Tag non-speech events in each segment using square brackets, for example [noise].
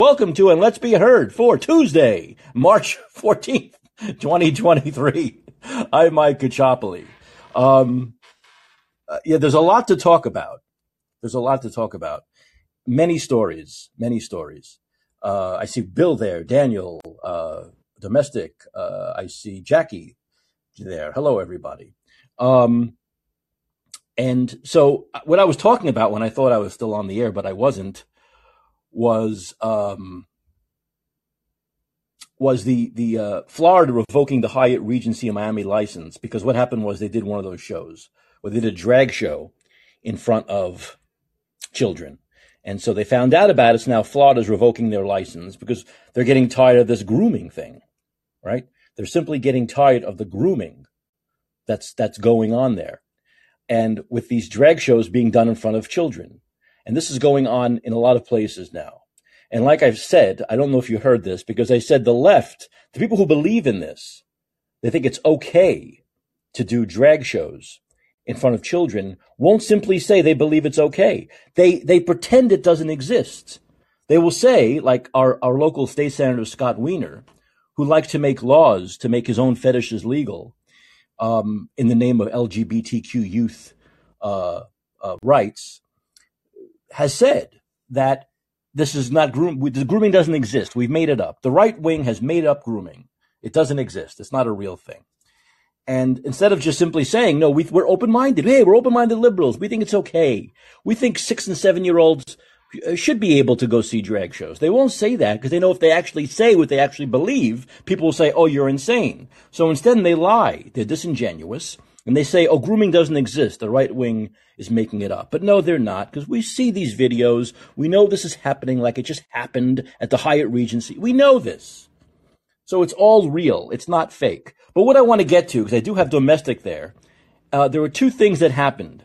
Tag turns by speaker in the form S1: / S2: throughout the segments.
S1: Welcome to and let's be heard for Tuesday, March [laughs] 14th, 2023. I'm Mike Caccioppoli. Um, uh, yeah, there's a lot to talk about. There's a lot to talk about. Many stories, many stories. Uh, I see Bill there, Daniel, uh, domestic. Uh, I see Jackie there. Hello, everybody. Um, and so uh, what I was talking about when I thought I was still on the air, but I wasn't, was um, was the the uh, Florida revoking the Hyatt Regency Miami license because what happened was they did one of those shows where they did a drag show in front of children. And so they found out about it. So now Florida's revoking their license because they're getting tired of this grooming thing, right? They're simply getting tired of the grooming that's that's going on there. And with these drag shows being done in front of children. And this is going on in a lot of places now. And like I've said, I don't know if you heard this because I said the left, the people who believe in this, they think it's okay to do drag shows in front of children won't simply say they believe it's okay. They, they pretend it doesn't exist. They will say, like our, our local state senator, Scott Wiener, who likes to make laws to make his own fetishes legal, um, in the name of LGBTQ youth, uh, uh, rights has said that this is not groom. The grooming doesn't exist. We've made it up. The right wing has made up grooming. It doesn't exist. It's not a real thing. And instead of just simply saying, no, we, we're open-minded. Hey, we're open-minded liberals. We think it's okay. We think six and seven year olds uh, should be able to go see drag shows. They won't say that because they know if they actually say what they actually believe, people will say, oh, you're insane. So instead they lie. They're disingenuous and they say, oh, grooming doesn't exist. The right wing is making it up. But no, they're not because we see these videos. We know this is happening like it just happened at the Hyatt Regency. We know this. So it's all real. It's not fake. But what I want to get to, because I do have domestic there, uh, there were two things that happened.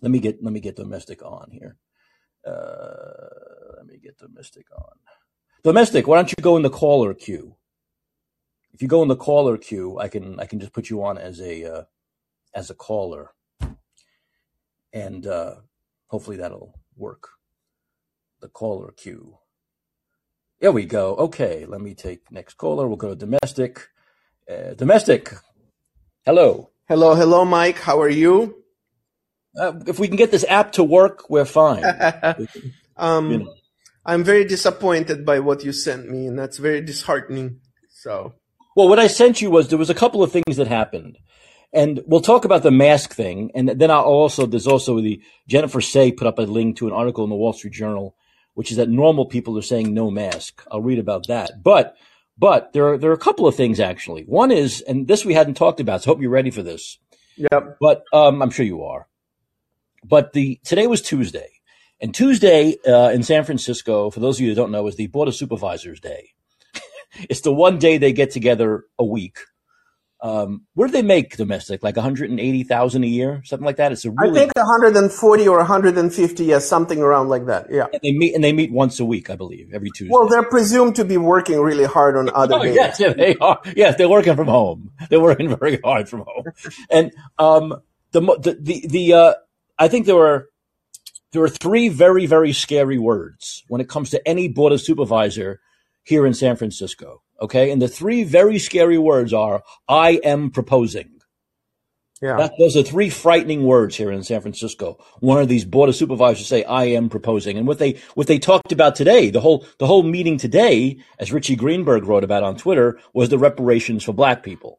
S1: Let me get, let me get domestic on here. Uh, let me get domestic on. Domestic, why don't you go in the caller queue? If you go in the caller queue, I can I can just put you on as a uh, as a caller, and uh, hopefully that'll work. The caller queue. There we go. Okay, let me take next caller. We'll go to domestic. Uh, domestic. Hello.
S2: Hello, hello, Mike. How are you?
S1: Uh, if we can get this app to work, we're fine. [laughs]
S2: um, you know. I'm very disappointed by what you sent me, and that's very disheartening. So,
S1: well, what I sent you was there was a couple of things that happened, and we'll talk about the mask thing, and then I'll also there's also the Jennifer Say put up a link to an article in the Wall Street Journal, which is that normal people are saying no mask. I'll read about that, but but there are there are a couple of things actually. One is, and this we hadn't talked about, so hope you're ready for this.
S2: Yep.
S1: But um, I'm sure you are. But the today was Tuesday, and Tuesday uh, in San Francisco, for those of you who don't know, is the Board of Supervisors Day. [laughs] it's the one day they get together a week. Um, what do they make domestic? Like 180,000 a year, something like that. It's a really,
S2: I think 140 or 150, yes, something around like that. Yeah.
S1: And they meet and they meet once a week, I believe, every Tuesday.
S2: Well, they're presumed to be working really hard on other oh, days.
S1: Yes, they are. Yes, they're working from home. They're working very hard from home. and um, the the the, the uh, I think there were there are three very very scary words when it comes to any board of supervisor here in San Francisco. Okay, and the three very scary words are "I am proposing." Yeah, that, those are three frightening words here in San Francisco. One of these board of supervisors say, "I am proposing," and what they what they talked about today, the whole the whole meeting today, as Richie Greenberg wrote about on Twitter, was the reparations for Black people.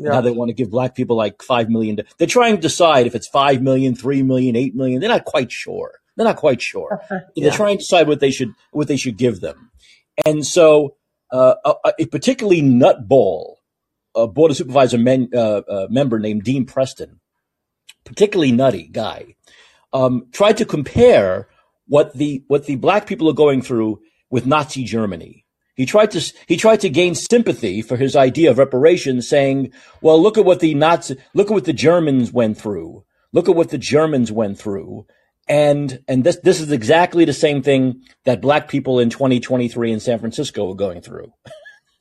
S1: Yeah. Now they want to give black people like five million. They're trying to decide if it's five million, three million, eight million. They're not quite sure. They're not quite sure. [laughs] yeah. They're trying to decide what they should what they should give them. And so, uh, a, a, particularly nutball, a board of supervisor men, uh, uh, member named Dean Preston, particularly nutty guy, um, tried to compare what the what the black people are going through with Nazi Germany. He tried to he tried to gain sympathy for his idea of reparations, saying, "Well, look at what the Nazi, look at what the Germans went through. Look at what the Germans went through." And and this this is exactly the same thing that black people in 2023 in San Francisco are going through. [laughs]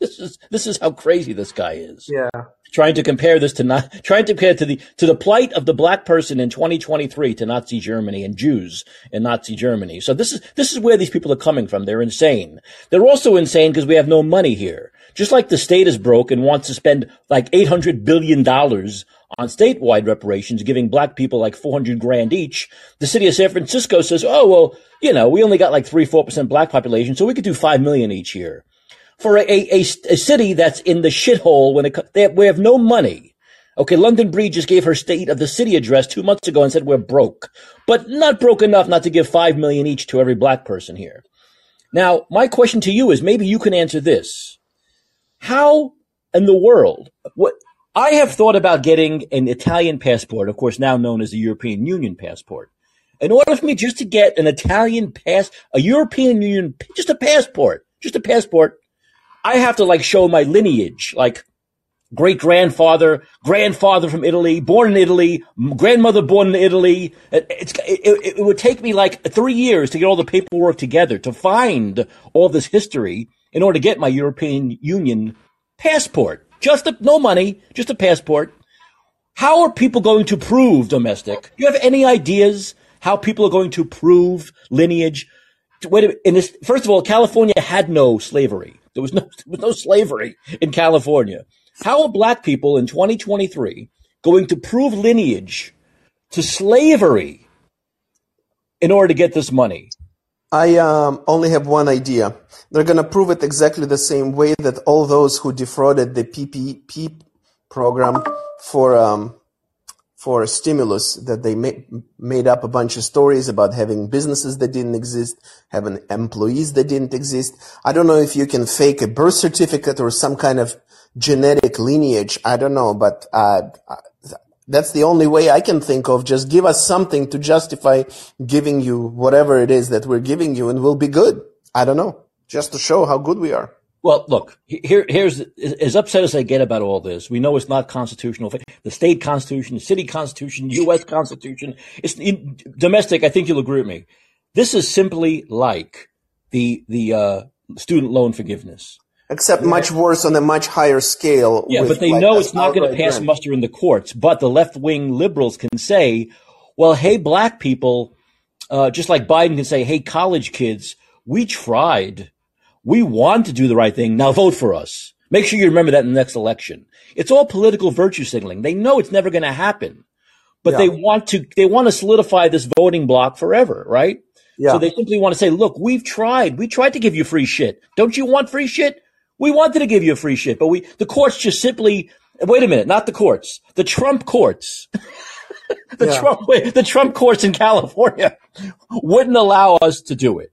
S1: This is this is how crazy this guy is.
S2: Yeah.
S1: Trying to compare this to not [laughs] trying to compare to the to the plight of the black person in 2023 to Nazi Germany and Jews in Nazi Germany. So this is this is where these people are coming from. They're insane. They're also insane because we have no money here. Just like the state is broke and wants to spend like 800 billion dollars on statewide reparations, giving black people like 400 grand each. The city of San Francisco says, oh, well, you know, we only got like three, 4% black population, so we could do 5 million each year. For a, a, a city that's in the shithole when it, they have, we have no money. Okay, London Breed just gave her state of the city address two months ago and said we're broke, but not broke enough not to give 5 million each to every black person here. Now, my question to you is maybe you can answer this. How in the world, what, I have thought about getting an Italian passport, of course, now known as the European Union passport. In order for me just to get an Italian pass, a European Union, just a passport, just a passport, I have to like show my lineage, like great grandfather, grandfather from Italy, born in Italy, grandmother born in Italy. It, it, it, would take me like three years to get all the paperwork together to find all this history in order to get my European Union passport. Just a, no money, just a passport. How are people going to prove domestic? Do you have any ideas how people are going to prove lineage? Wait in this, first of all, California had no slavery. There was no, [laughs] there was no slavery in California. How are black people in 2023 going to prove lineage to slavery in order to get this money?
S2: I um, only have one idea. They're going to prove it exactly the same way that all those who defrauded the PPP program for um, for stimulus that they made, made up a bunch of stories about having businesses that didn't exist, having employees that didn't exist. I don't know if you can fake a birth certificate or some kind of genetic lineage. I don't know, but uh, that's the only way I can think of. Just give us something to justify giving you whatever it is that we're giving you and we'll be good. I don't know. Just to show how good we are.
S1: Well, look, here, here's as upset as I get about all this. We know it's not constitutional. The state constitution, the city constitution, U.S. constitution, it's in, domestic. I think you'll agree with me. This is simply like the the uh, student loan forgiveness
S2: except much worse on a much higher scale.
S1: Yeah, but they like know it's not going to pass muster in the courts. But the left wing liberals can say, well, hey, black people, uh, just like Biden can say, hey, college kids, we tried. We want to do the right thing. Now vote for us. Make sure you remember that in the next election. It's all political virtue signaling. They know it's never going to happen, but yeah. they want to, they want to solidify this voting block forever, right? Yeah. So they simply want to say, look, we've tried. We tried to give you free shit. Don't you want free shit? We wanted to give you a free shit, but we, the courts just simply, wait a minute, not the courts, the Trump courts. [laughs] the yeah. Trump, the Trump courts in California [laughs] wouldn't allow us to do it,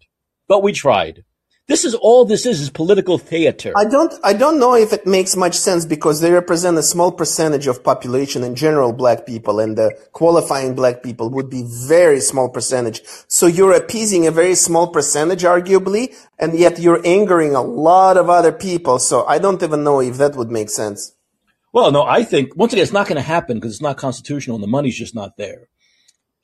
S1: but we tried. This is all this is is political theater.
S2: I don't I don't know if it makes much sense because they represent a small percentage of population in general black people and the qualifying black people would be very small percentage. So you're appeasing a very small percentage arguably and yet you're angering a lot of other people. So I don't even know if that would make sense.
S1: Well, no, I think once again it's not going to happen because it's not constitutional and the money's just not there.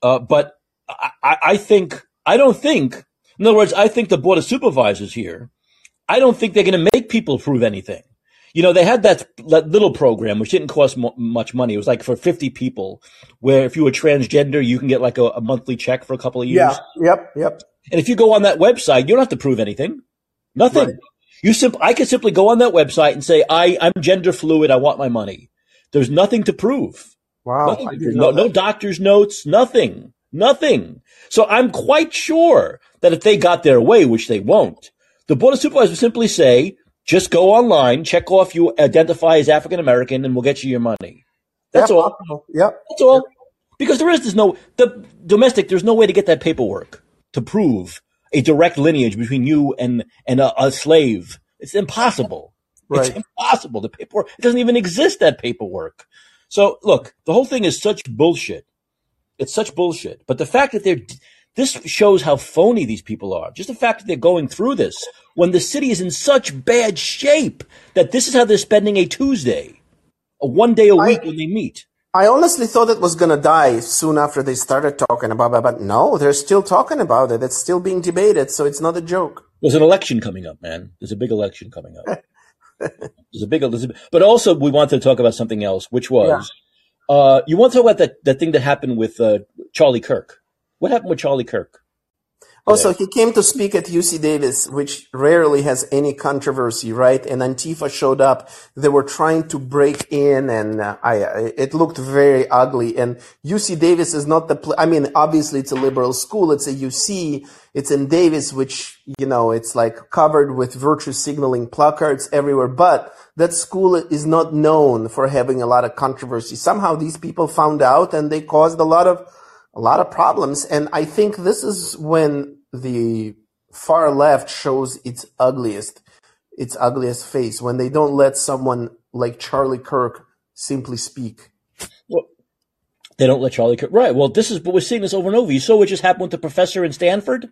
S1: Uh, but I, I think I don't think in other words, I think the board of supervisors here, I don't think they're going to make people prove anything. You know, they had that, that little program which didn't cost mo- much money. It was like for 50 people, where if you were transgender, you can get like a, a monthly check for a couple of years.
S2: Yeah. Yep. Yep.
S1: And if you go on that website, you don't have to prove anything. Nothing. Right. You simp- I could simply go on that website and say, I, I'm gender fluid. I want my money. There's nothing to prove.
S2: Wow.
S1: No, no doctor's notes, nothing. Nothing. So I'm quite sure that if they got their way, which they won't, the board of supervisors would simply say, just go online, check off you identify as African American, and we'll get you your money. That's
S2: yeah,
S1: all.
S2: Yep.
S1: That's all. Because there is there's no the domestic. There's no way to get that paperwork to prove a direct lineage between you and and a, a slave. It's impossible. Right. It's impossible. The paperwork it doesn't even exist. That paperwork. So look, the whole thing is such bullshit. It's such bullshit. But the fact that they're, this shows how phony these people are. Just the fact that they're going through this when the city is in such bad shape that this is how they're spending a Tuesday, a one day a week I, when they meet.
S2: I honestly thought it was going to die soon after they started talking about it, but no, they're still talking about it. It's still being debated, so it's not a joke.
S1: There's an election coming up, man. There's a big election coming up. [laughs] there's a big, there's a, but also we wanted to talk about something else, which was, yeah. Uh, you want to talk about that, that thing that happened with, uh, Charlie Kirk. What happened with Charlie Kirk?
S2: Also, oh, he came to speak at UC Davis, which rarely has any controversy, right? And Antifa showed up. They were trying to break in, and uh, I, it looked very ugly. And UC Davis is not the. Pl- I mean, obviously, it's a liberal school. It's a UC. It's in Davis, which you know, it's like covered with virtue signaling placards everywhere. But that school is not known for having a lot of controversy. Somehow, these people found out, and they caused a lot of a lot of problems. And I think this is when the far left shows its ugliest, its ugliest face when they don't let someone like Charlie Kirk simply speak.
S1: Well, they don't let Charlie Kirk. Right. Well, this is, but we're seeing this over and over. You saw what just happened with the professor in Stanford?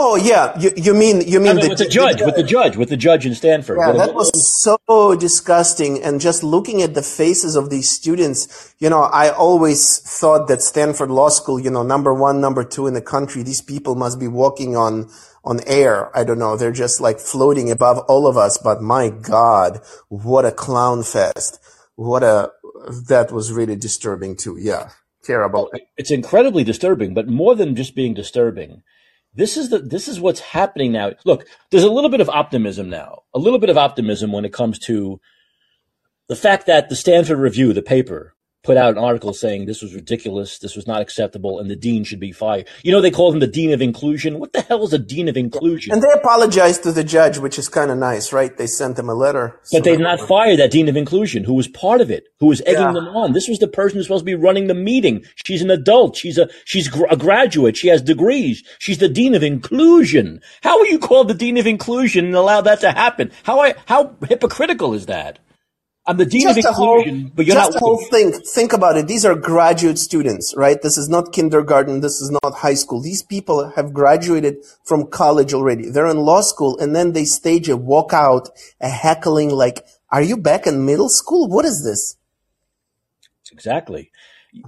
S2: Oh yeah, you, you mean you mean
S1: I mean, the, with the judge, the, with the judge, with the judge in Stanford.
S2: Yeah, that was so disgusting. And just looking at the faces of these students, you know, I always thought that Stanford Law School, you know, number one, number two in the country, these people must be walking on on air. I don't know. They're just like floating above all of us. But my God, what a clown fest! What a that was really disturbing too. Yeah, terrible.
S1: It's incredibly disturbing, but more than just being disturbing this is the this is what's happening now. Look, there's a little bit of optimism now. A little bit of optimism when it comes to the fact that the Stanford Review, the paper, put out an article saying this was ridiculous, this was not acceptable, and the dean should be fired. You know, they called him the dean of inclusion. What the hell is a dean of inclusion?
S2: And they apologized to the judge, which is kind of nice, right? They sent him a letter.
S1: But they did not fire that dean of inclusion who was part of it, who was egging yeah. them on. This was the person who's supposed to be running the meeting. She's an adult. She's a, she's a graduate. She has degrees. She's the dean of inclusion. How are you called the dean of inclusion and allow that to happen? How I, how hypocritical is that? I'm the dean just of inclusion, whole, but you're
S2: just
S1: not.
S2: the whole thing. Think about it. These are graduate students, right? This is not kindergarten. This is not high school. These people have graduated from college already. They're in law school, and then they stage a walkout, a heckling like, "Are you back in middle school? What is this?"
S1: Exactly.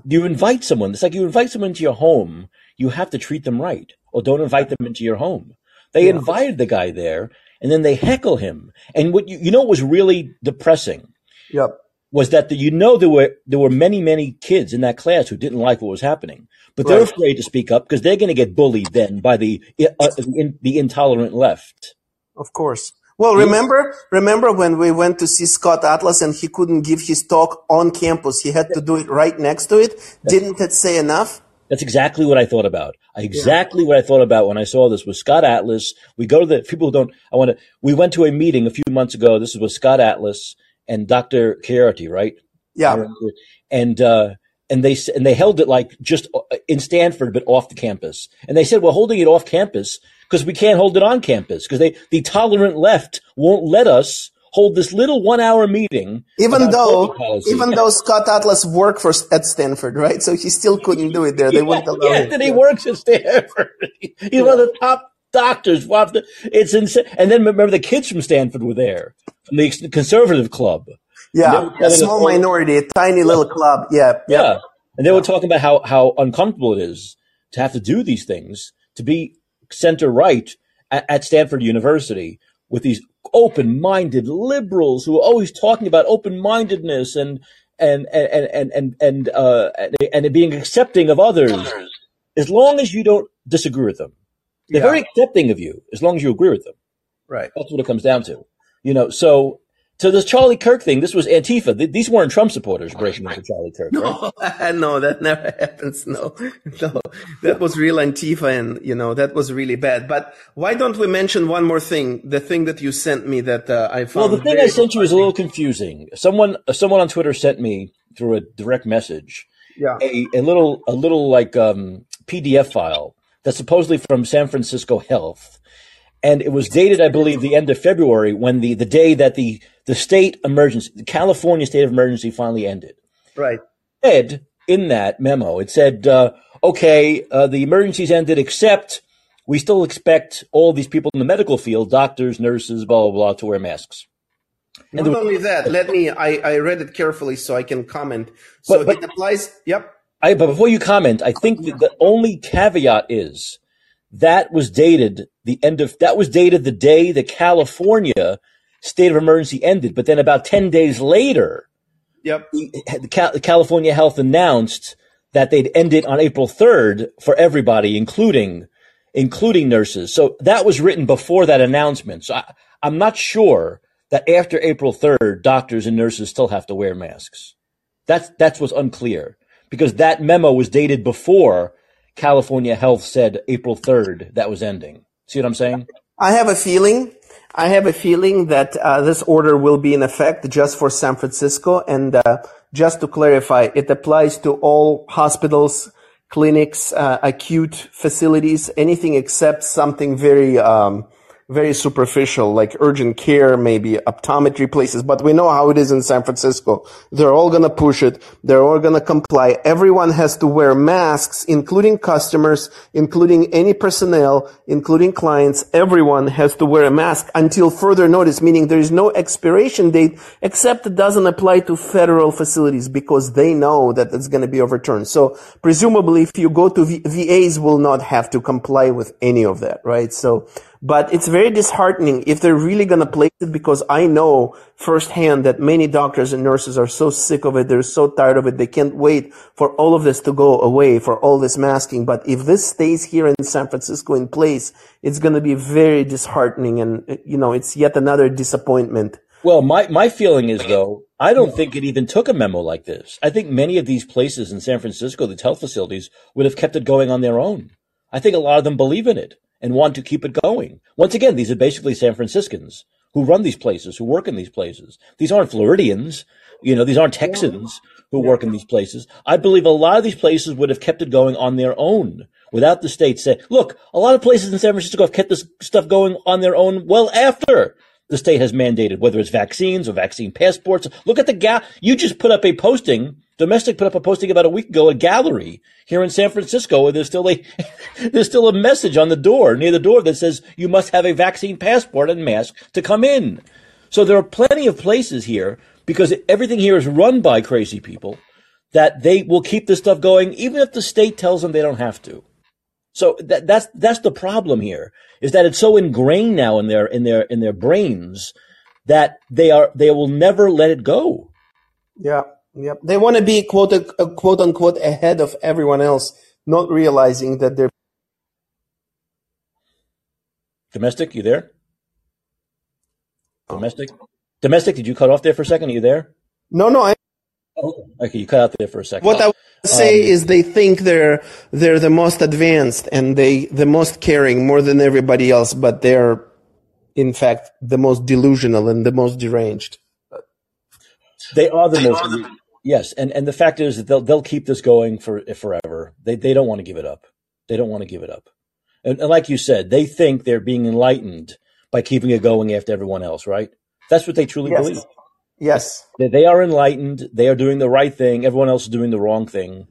S1: You invite someone. It's like you invite someone into your home. You have to treat them right, or don't invite them into your home. They yeah. invited the guy there, and then they heckle him. And what you, you know was really depressing
S2: Yep.
S1: Was that the, you know there were there were many many kids in that class who didn't like what was happening, but they're afraid to speak up because they're going to get bullied then by the uh, in, the intolerant left.
S2: Of course. Well, remember, remember when we went to see Scott Atlas and he couldn't give his talk on campus. He had to do it right next to it. Didn't that say enough?
S1: That's exactly what I thought about. Exactly yeah. what I thought about when I saw this with Scott Atlas. We go to the people who don't. I want to. We went to a meeting a few months ago. This was with Scott Atlas and Dr. Chiarti, right?
S2: Yeah.
S1: And, uh, and they and they held it like just uh, in Stanford, but off the campus. And they said, "We're holding it off campus because we can't hold it on campus because they the tolerant left won't let us hold this little one hour meeting."
S2: Even though, even though Scott Atlas worked for at Stanford, right? So he still couldn't do it there. They yeah, wouldn't allow
S1: yeah, him. he works at Stanford. [laughs] He's yeah. one of the top doctors. It's insane. And then remember the kids from Stanford were there from the conservative club.
S2: Yeah, a small minority, a tiny little club. Yeah,
S1: yeah. yeah. And they were talking about how how uncomfortable it is to have to do these things, to be center right at, at Stanford University with these open-minded liberals who are always talking about open-mindedness and and and and and and uh, and, and being accepting of others, as long as you don't disagree with them. They're yeah. very accepting of you as long as you agree with them.
S2: Right.
S1: That's what it comes down to. You know, so to this Charlie Kirk thing, this was Antifa. These weren't Trump supporters breaking into Charlie Kirk.
S2: No, right? [laughs] no, that never [laughs] happens. No, no, that was real Antifa, and you know that was really bad. But why don't we mention one more thing? The thing that you sent me that uh, I found.
S1: Well, the thing I sent you is a little confusing. Someone, someone on Twitter sent me through a direct message.
S2: Yeah.
S1: A, a little, a little like um, PDF file that's supposedly from San Francisco Health and it was dated, I believe, the end of February when the, the day that the, the state emergency, the California state of emergency finally ended.
S2: Right.
S1: Said in that memo, it said, uh, okay, uh, the emergency's ended, except we still expect all these people in the medical field, doctors, nurses, blah, blah, blah, to wear masks.
S2: Not was, only that, let me, I, I read it carefully so I can comment. So but, but, it applies, yep.
S1: I, but before you comment, I think the only caveat is that was dated the end of that was dated the day that California state of emergency ended. But then about 10 days later,
S2: Yep.
S1: the California Health announced that they'd end it on April 3rd for everybody, including including nurses. So that was written before that announcement. So I, I'm not sure that after April 3rd, doctors and nurses still have to wear masks. That's that's what's unclear because that memo was dated before California Health said April 3rd that was ending. See what I'm saying?
S2: I have a feeling. I have a feeling that uh, this order will be in effect just for San Francisco. And uh, just to clarify, it applies to all hospitals, clinics, uh, acute facilities, anything except something very um, very superficial, like urgent care, maybe optometry places, but we know how it is in San Francisco. They're all gonna push it. They're all gonna comply. Everyone has to wear masks, including customers, including any personnel, including clients. Everyone has to wear a mask until further notice, meaning there is no expiration date, except it doesn't apply to federal facilities because they know that it's gonna be overturned. So presumably if you go to v- VAs will not have to comply with any of that, right? So, but it's very disheartening if they're really going to place it because I know firsthand that many doctors and nurses are so sick of it. They're so tired of it. They can't wait for all of this to go away, for all this masking. But if this stays here in San Francisco in place, it's going to be very disheartening. And, you know, it's yet another disappointment.
S1: Well, my, my feeling is though, I don't think it even took a memo like this. I think many of these places in San Francisco, the health facilities would have kept it going on their own. I think a lot of them believe in it and want to keep it going. Once again, these are basically San Franciscans who run these places, who work in these places. These aren't Floridians. You know, these aren't Texans who work in these places. I believe a lot of these places would have kept it going on their own without the state saying, look, a lot of places in San Francisco have kept this stuff going on their own well after the state has mandated, whether it's vaccines or vaccine passports. Look at the gap. You just put up a posting Domestic put up a posting about a week ago, a gallery here in San Francisco, where there's still a [laughs] there's still a message on the door near the door that says you must have a vaccine passport and mask to come in. So there are plenty of places here because everything here is run by crazy people that they will keep this stuff going even if the state tells them they don't have to. So that, that's that's the problem here is that it's so ingrained now in their in their in their brains that they are they will never let it go.
S2: Yeah. Yep. They want to be quote, uh, quote unquote ahead of everyone else, not realizing that they're.
S1: Domestic, you there? Domestic? Domestic, did you cut off there for a second? Are you there?
S2: No, no. I,
S1: oh, okay, you cut out there for a second.
S2: What I would say um, is they think they're, they're the most advanced and they, the most caring more than everybody else, but they're, in fact, the most delusional and the most deranged.
S1: They are the most. Yes, and and the fact is that they'll they'll keep this going for forever. They they don't want to give it up. They don't want to give it up. And, and like you said, they think they're being enlightened by keeping it going after everyone else. Right? That's what they truly
S2: yes.
S1: believe.
S2: Yes,
S1: they, they are enlightened. They are doing the right thing. Everyone else is doing the wrong thing,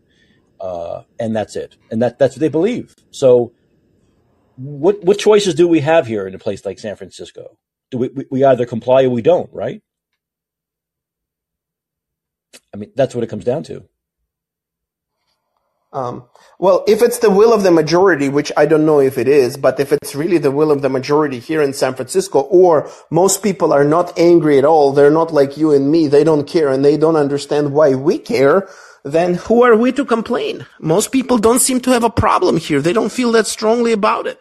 S1: uh, and that's it. And that that's what they believe. So, what what choices do we have here in a place like San Francisco? Do we we either comply or we don't? Right? I mean, that's what it comes down to.
S2: Um, well, if it's the will of the majority, which I don't know if it is, but if it's really the will of the majority here in San Francisco, or most people are not angry at all, they're not like you and me, they don't care and they don't understand why we care, then who are we to complain? Most people don't seem to have a problem here. They don't feel that strongly about it.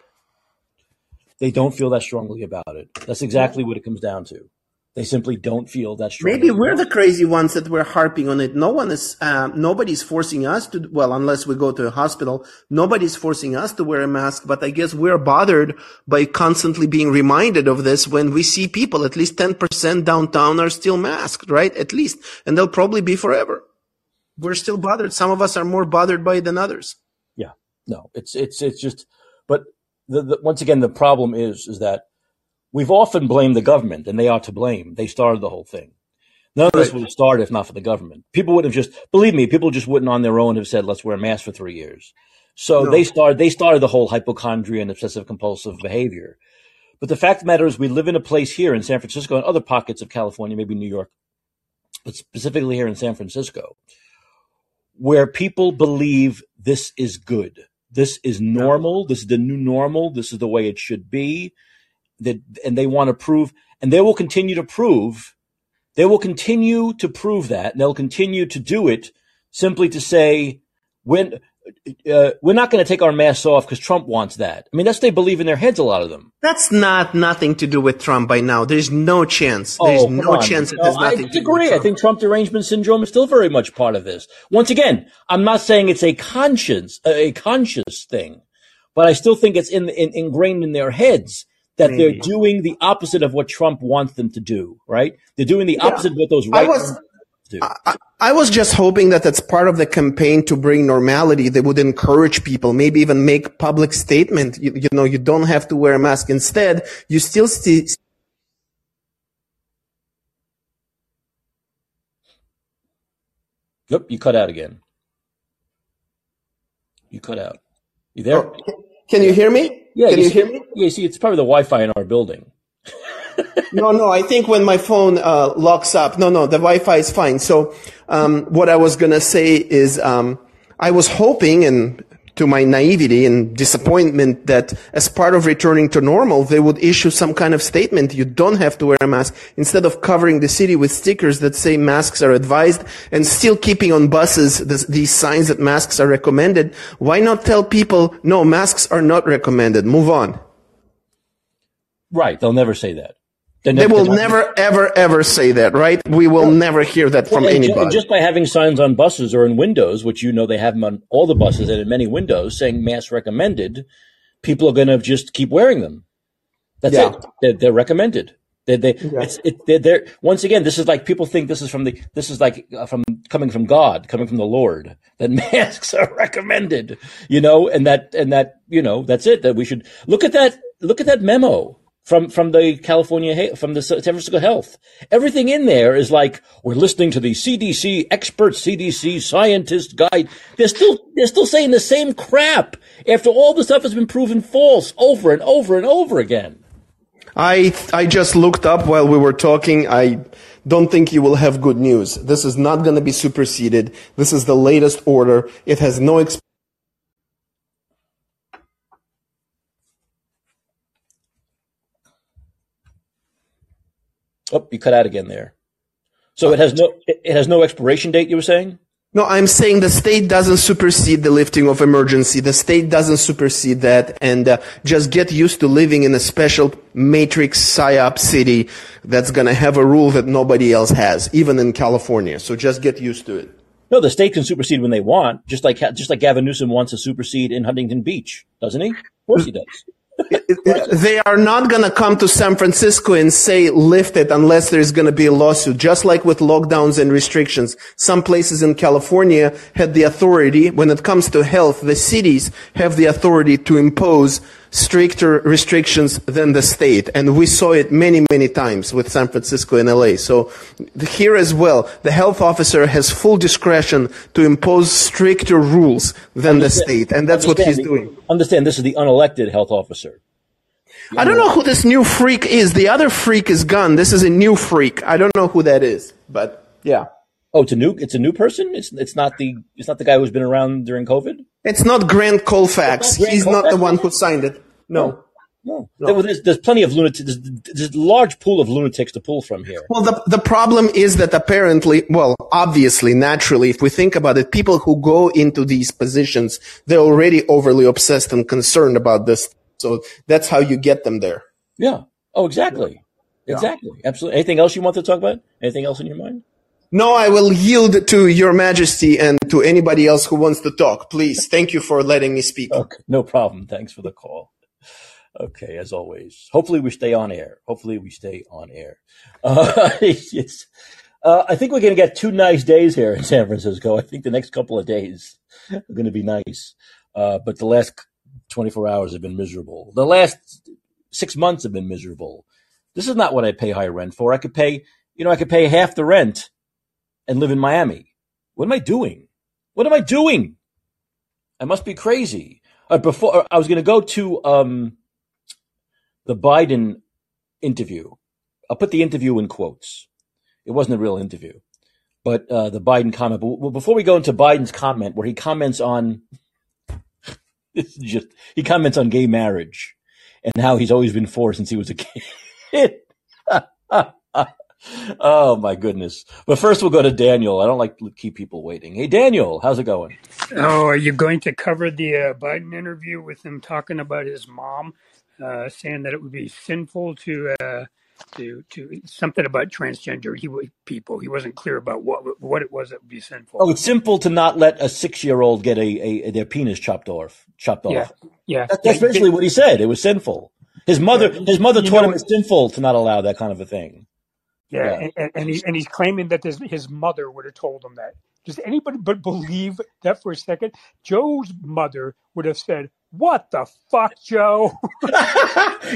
S1: They don't feel that strongly about it. That's exactly what it comes down to. They simply don't feel that strong.
S2: Maybe we're the crazy ones that we're harping on it. No one is, um, nobody's forcing us to, well, unless we go to a hospital, nobody's forcing us to wear a mask, but I guess we're bothered by constantly being reminded of this when we see people, at least 10% downtown are still masked, right? At least. And they'll probably be forever. We're still bothered. Some of us are more bothered by it than others.
S1: Yeah. No, it's, it's, it's just, but the, the, once again, the problem is, is that we've often blamed the government, and they are to blame. They started the whole thing. None of this would have started if not for the government. People would have just, believe me, people just wouldn't on their own have said, let's wear a mask for three years. So no. they started, they started the whole hypochondria and obsessive compulsive behavior. But the fact of the matter is we live in a place here in San Francisco and other pockets of California, maybe New York, but specifically here in San Francisco, where people believe this is good. This is normal. This is the new normal. This is the way it should be that, and they want to prove, and they will continue to prove, they will continue to prove that, and they'll continue to do it simply to say, when uh, we're not going to take our masks off because Trump wants that. I mean, that's they believe in their heads. A lot of them.
S2: That's not nothing to do with Trump by now. There's no chance. There's
S1: Oh,
S2: no
S1: on.
S2: chance it
S1: No, I
S2: nothing to do with
S1: disagree. I think Trump derangement syndrome is still very much part of this. Once again, I'm not saying it's a conscious, a conscious thing, but I still think it's in, in ingrained in their heads that
S2: Maybe.
S1: they're doing the opposite of what Trump wants them to do. Right? They're doing the opposite of what those
S2: I
S1: right
S2: was-
S1: do.
S2: I, I was just hoping that that's part of the campaign to bring normality. They would encourage people, maybe even make public statement. You, you know, you don't have to wear a mask. Instead, you still see,
S1: Yep, you cut out again. You cut out. You there?
S2: Oh, can you hear me?
S1: Yeah.
S2: Can you
S1: see,
S2: hear me?
S1: Yeah. you See, it's probably the Wi-Fi in our building. [laughs]
S2: No, no, I think when my phone uh, locks up, no, no, the Wi-Fi is fine. So, um, what I was gonna say is, um, I was hoping, and to my naivety and disappointment, that as part of returning to normal, they would issue some kind of statement. You don't have to wear a mask instead of covering the city with stickers that say masks are advised and still keeping on buses this, these signs that masks are recommended. Why not tell people, no, masks are not recommended. Move on.
S1: Right. They'll never say that. They're
S2: They will
S1: they're
S2: never, ever, ever say that, right? We will never hear that from
S1: Well, ju-
S2: anybody.
S1: just by having signs on buses or in windows, which you know they have them on all the buses and in many windows saying mask recommended, people are going to just keep wearing them. That's
S2: Yeah.
S1: it. They're, they're recommended. They, they, it's, it, they're, they're, once again, this is like people think this is from the, this is like uh, from coming from God, coming from the Lord, that [laughs] masks are recommended, you know, and that, and that, you know, that's it, that we should look at that, look at that memo from, from the California, from the San Francisco Health. Everything in there is like, we're listening to the CDC expert, CDC scientist guide. They're still, they're still saying the same crap after all the stuff has been proven false over and over and over again.
S2: I, I just looked up while we were talking. I don't think you will have good news. This is not going to be superseded. This is the latest order. It has no ex-
S1: Oh, you cut out again there. So it has no it has no expiration date. You were saying?
S2: No, I'm saying the state doesn't supersede the lifting of emergency. The state doesn't supersede that, and uh, just get used to living in a special matrix psyop city that's gonna have a rule that nobody else has, even in California. So just get used to it.
S1: No, the state can supersede when they want, just like just like Gavin Newsom wants to supersede in Huntington Beach, doesn't he? Of course he does.
S2: They are not going to come to San Francisco and say lift it unless there's going to be a lawsuit. Just like with lockdowns and restrictions. Some places in California had the authority, when it comes to health, the cities have the authority to impose stricter restrictions than the state. And we saw it many, many times with San Francisco and LA. So here as well, the health officer has full discretion to impose stricter rules than the state. And that's what he's doing.
S1: Understand, this is the unelected health officer.
S2: I don't know who this new freak is. The other freak is gone. This is a new freak. I don't know who that is, but yeah.
S1: Oh, it's a new it's a new person. It's it's not the it's not the guy who's been around during COVID.
S2: It's not Grant Colfax.
S1: Grant
S2: He's not the one who signed it. No.
S1: No, There- there's, there's plenty of lunatics. There's, there's a large pool of lunatics to pull from here.
S2: Well, the, the problem is that apparently, well, obviously, naturally, if we think about it, people who go into these positions, they're already overly obsessed and concerned about this. So that's how you get them there.
S1: Yeah. Oh, exactly. Exactly. Absolutely. Anything else you want to talk about? Anything else in your mind?
S2: No, I will yield to your majesty and to anybody else who wants to talk. Please. Thank you for letting me speak.
S1: Okay, no problem. Thanks for the call. Okay, as always. Hopefully we stay on air. Hopefully we stay on air. [laughs] Uh, uh, I think we're going to get two nice days here in San Francisco. I think the next couple of days are going to be nice. Uh, but the last 24 hours have been miserable. The last six months have been miserable. This is not what I pay high rent for. I could pay, you know, I could pay half the rent and live in Miami. What am I doing? What am I doing? I must be crazy. Uh, before I was going to go to um, the Biden interview. I'll put the interview in quotes. It wasn't a real interview, but uh, the Biden comment. But well, before we go into Biden's comment, where he comments on, [laughs] this is just he comments on gay marriage, and how he's always been for since he was a kid. [laughs] oh my goodness! But first, we'll go to Daniel. I don't like to keep people waiting. Hey, Daniel, how's it going?
S3: Oh, are you going to cover the uh, Biden interview with him talking about his mom, uh, saying that it would be sinful to uh, to to something about transgender he people? He wasn't clear about what what it was that would be sinful.
S1: Oh, it's simple to not let a six year old get a, a, their penis chopped off. Chopped
S3: yeah,
S1: off.
S3: yeah.
S1: That, that's
S3: yeah,
S1: basically what he said. It was sinful. His mother, his mother taught
S3: know,
S1: him it's sinful to not allow that kind of a thing.
S3: Yeah,
S1: Yeah.
S3: and, and he and he's claiming that his his mother would have told him that. Does anybody but believe that for a second? Joe's mother would have said, "What the fuck, Joe?" [laughs]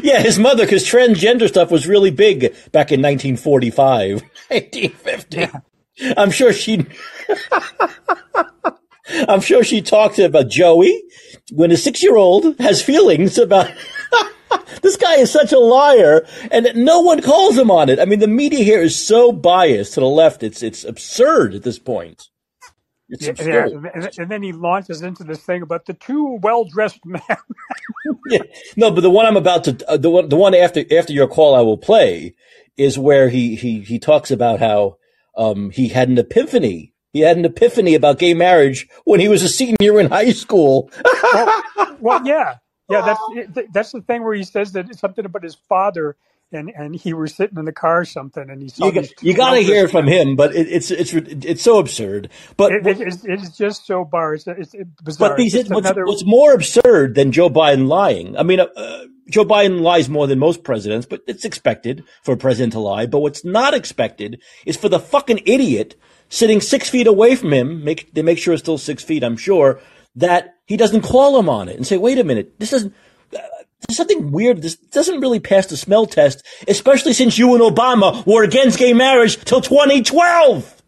S1: yeah, his mother, because transgender stuff was really big back in 1945, 1950. [laughs]
S3: yeah,
S1: I'm sure she, [laughs] I'm sure she talked about Joey when a six year old has feelings about. [laughs] this guy is such a liar, and no one calls him on it. I mean, the media here is so biased to the left; it's it's absurd at this point. It's
S3: yeah, yeah.
S1: absurd.
S3: And then he launches into this thing about the two well dressed [laughs] men.
S1: Yeah. No, but the one I'm about to, uh, the one, the one after after your call, I will play is where he he he talks about how um he had an epiphany. He had an epiphany about gay marriage when he was a senior in high school. [laughs]
S3: well, well, yeah, yeah. That's that's the thing where he says that it's something about his father, and and he was sitting in the car or something, and he saw
S1: You you got to hear from him, but it, it's it's it's so absurd. But
S3: It, it, it's, it's just so bar. It's, it's
S1: but
S3: bizarre. It's
S1: these what's
S3: another.
S1: what's more absurd than Joe Biden lying? I mean, uh, uh, Joe Biden lies more than most presidents, but it's expected for a president to lie. But what's not expected is for the fucking idiot sitting six feet away from him. Make they make sure it's still six feet. I'm sure that he doesn't call him on it and say, "Wait a minute, this doesn't." uh, There's something weird. This doesn't really pass the smell test, especially since you and Obama were against gay marriage till 2012.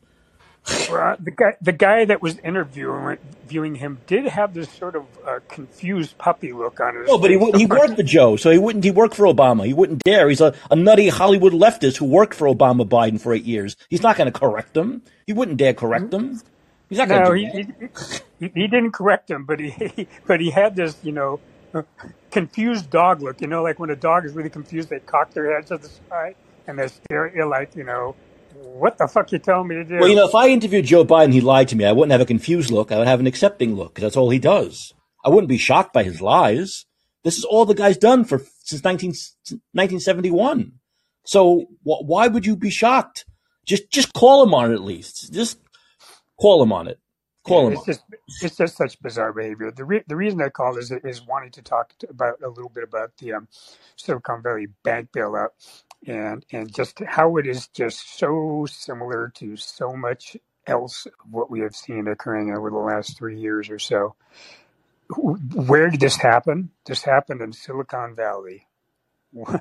S3: Uh, the guy, the guy that was interviewing viewing him did have this sort of uh, confused puppy look on his
S1: No, but he. He worked for Joe, so he wouldn't. He worked for Obama. He wouldn't dare. He's a, a nutty Hollywood leftist who worked for Obama Biden for eight years. He's not going to correct him. He wouldn't dare correct him. He's not going
S3: No, he,
S1: that.
S3: he he didn't correct him, but he [laughs] but he had this you know uh, confused dog look. You know, like when a dog is really confused, they cock their heads to the side and they stare at you like you know, what the fuck you telling me to do?
S1: Well, you know, if I interviewed Joe Biden, he lied to me. I wouldn't have a confused look. I would have an accepting look because that's all he does. I wouldn't be shocked by his lies. This is all the guy's done for since 19, 1971. So wh- why would you be shocked? Just just call him on it at least. Just call him on it.
S3: Yeah,
S1: Call him
S3: it's
S1: on.
S3: just it's just such bizarre behavior. The re- the reason I called is is wanting to talk to, about a little bit about the um, Silicon Valley bank bailout and and just how it is just so similar to so much else what we have seen occurring over the last three years or so. Where did this happen? This happened in Silicon Valley. [laughs]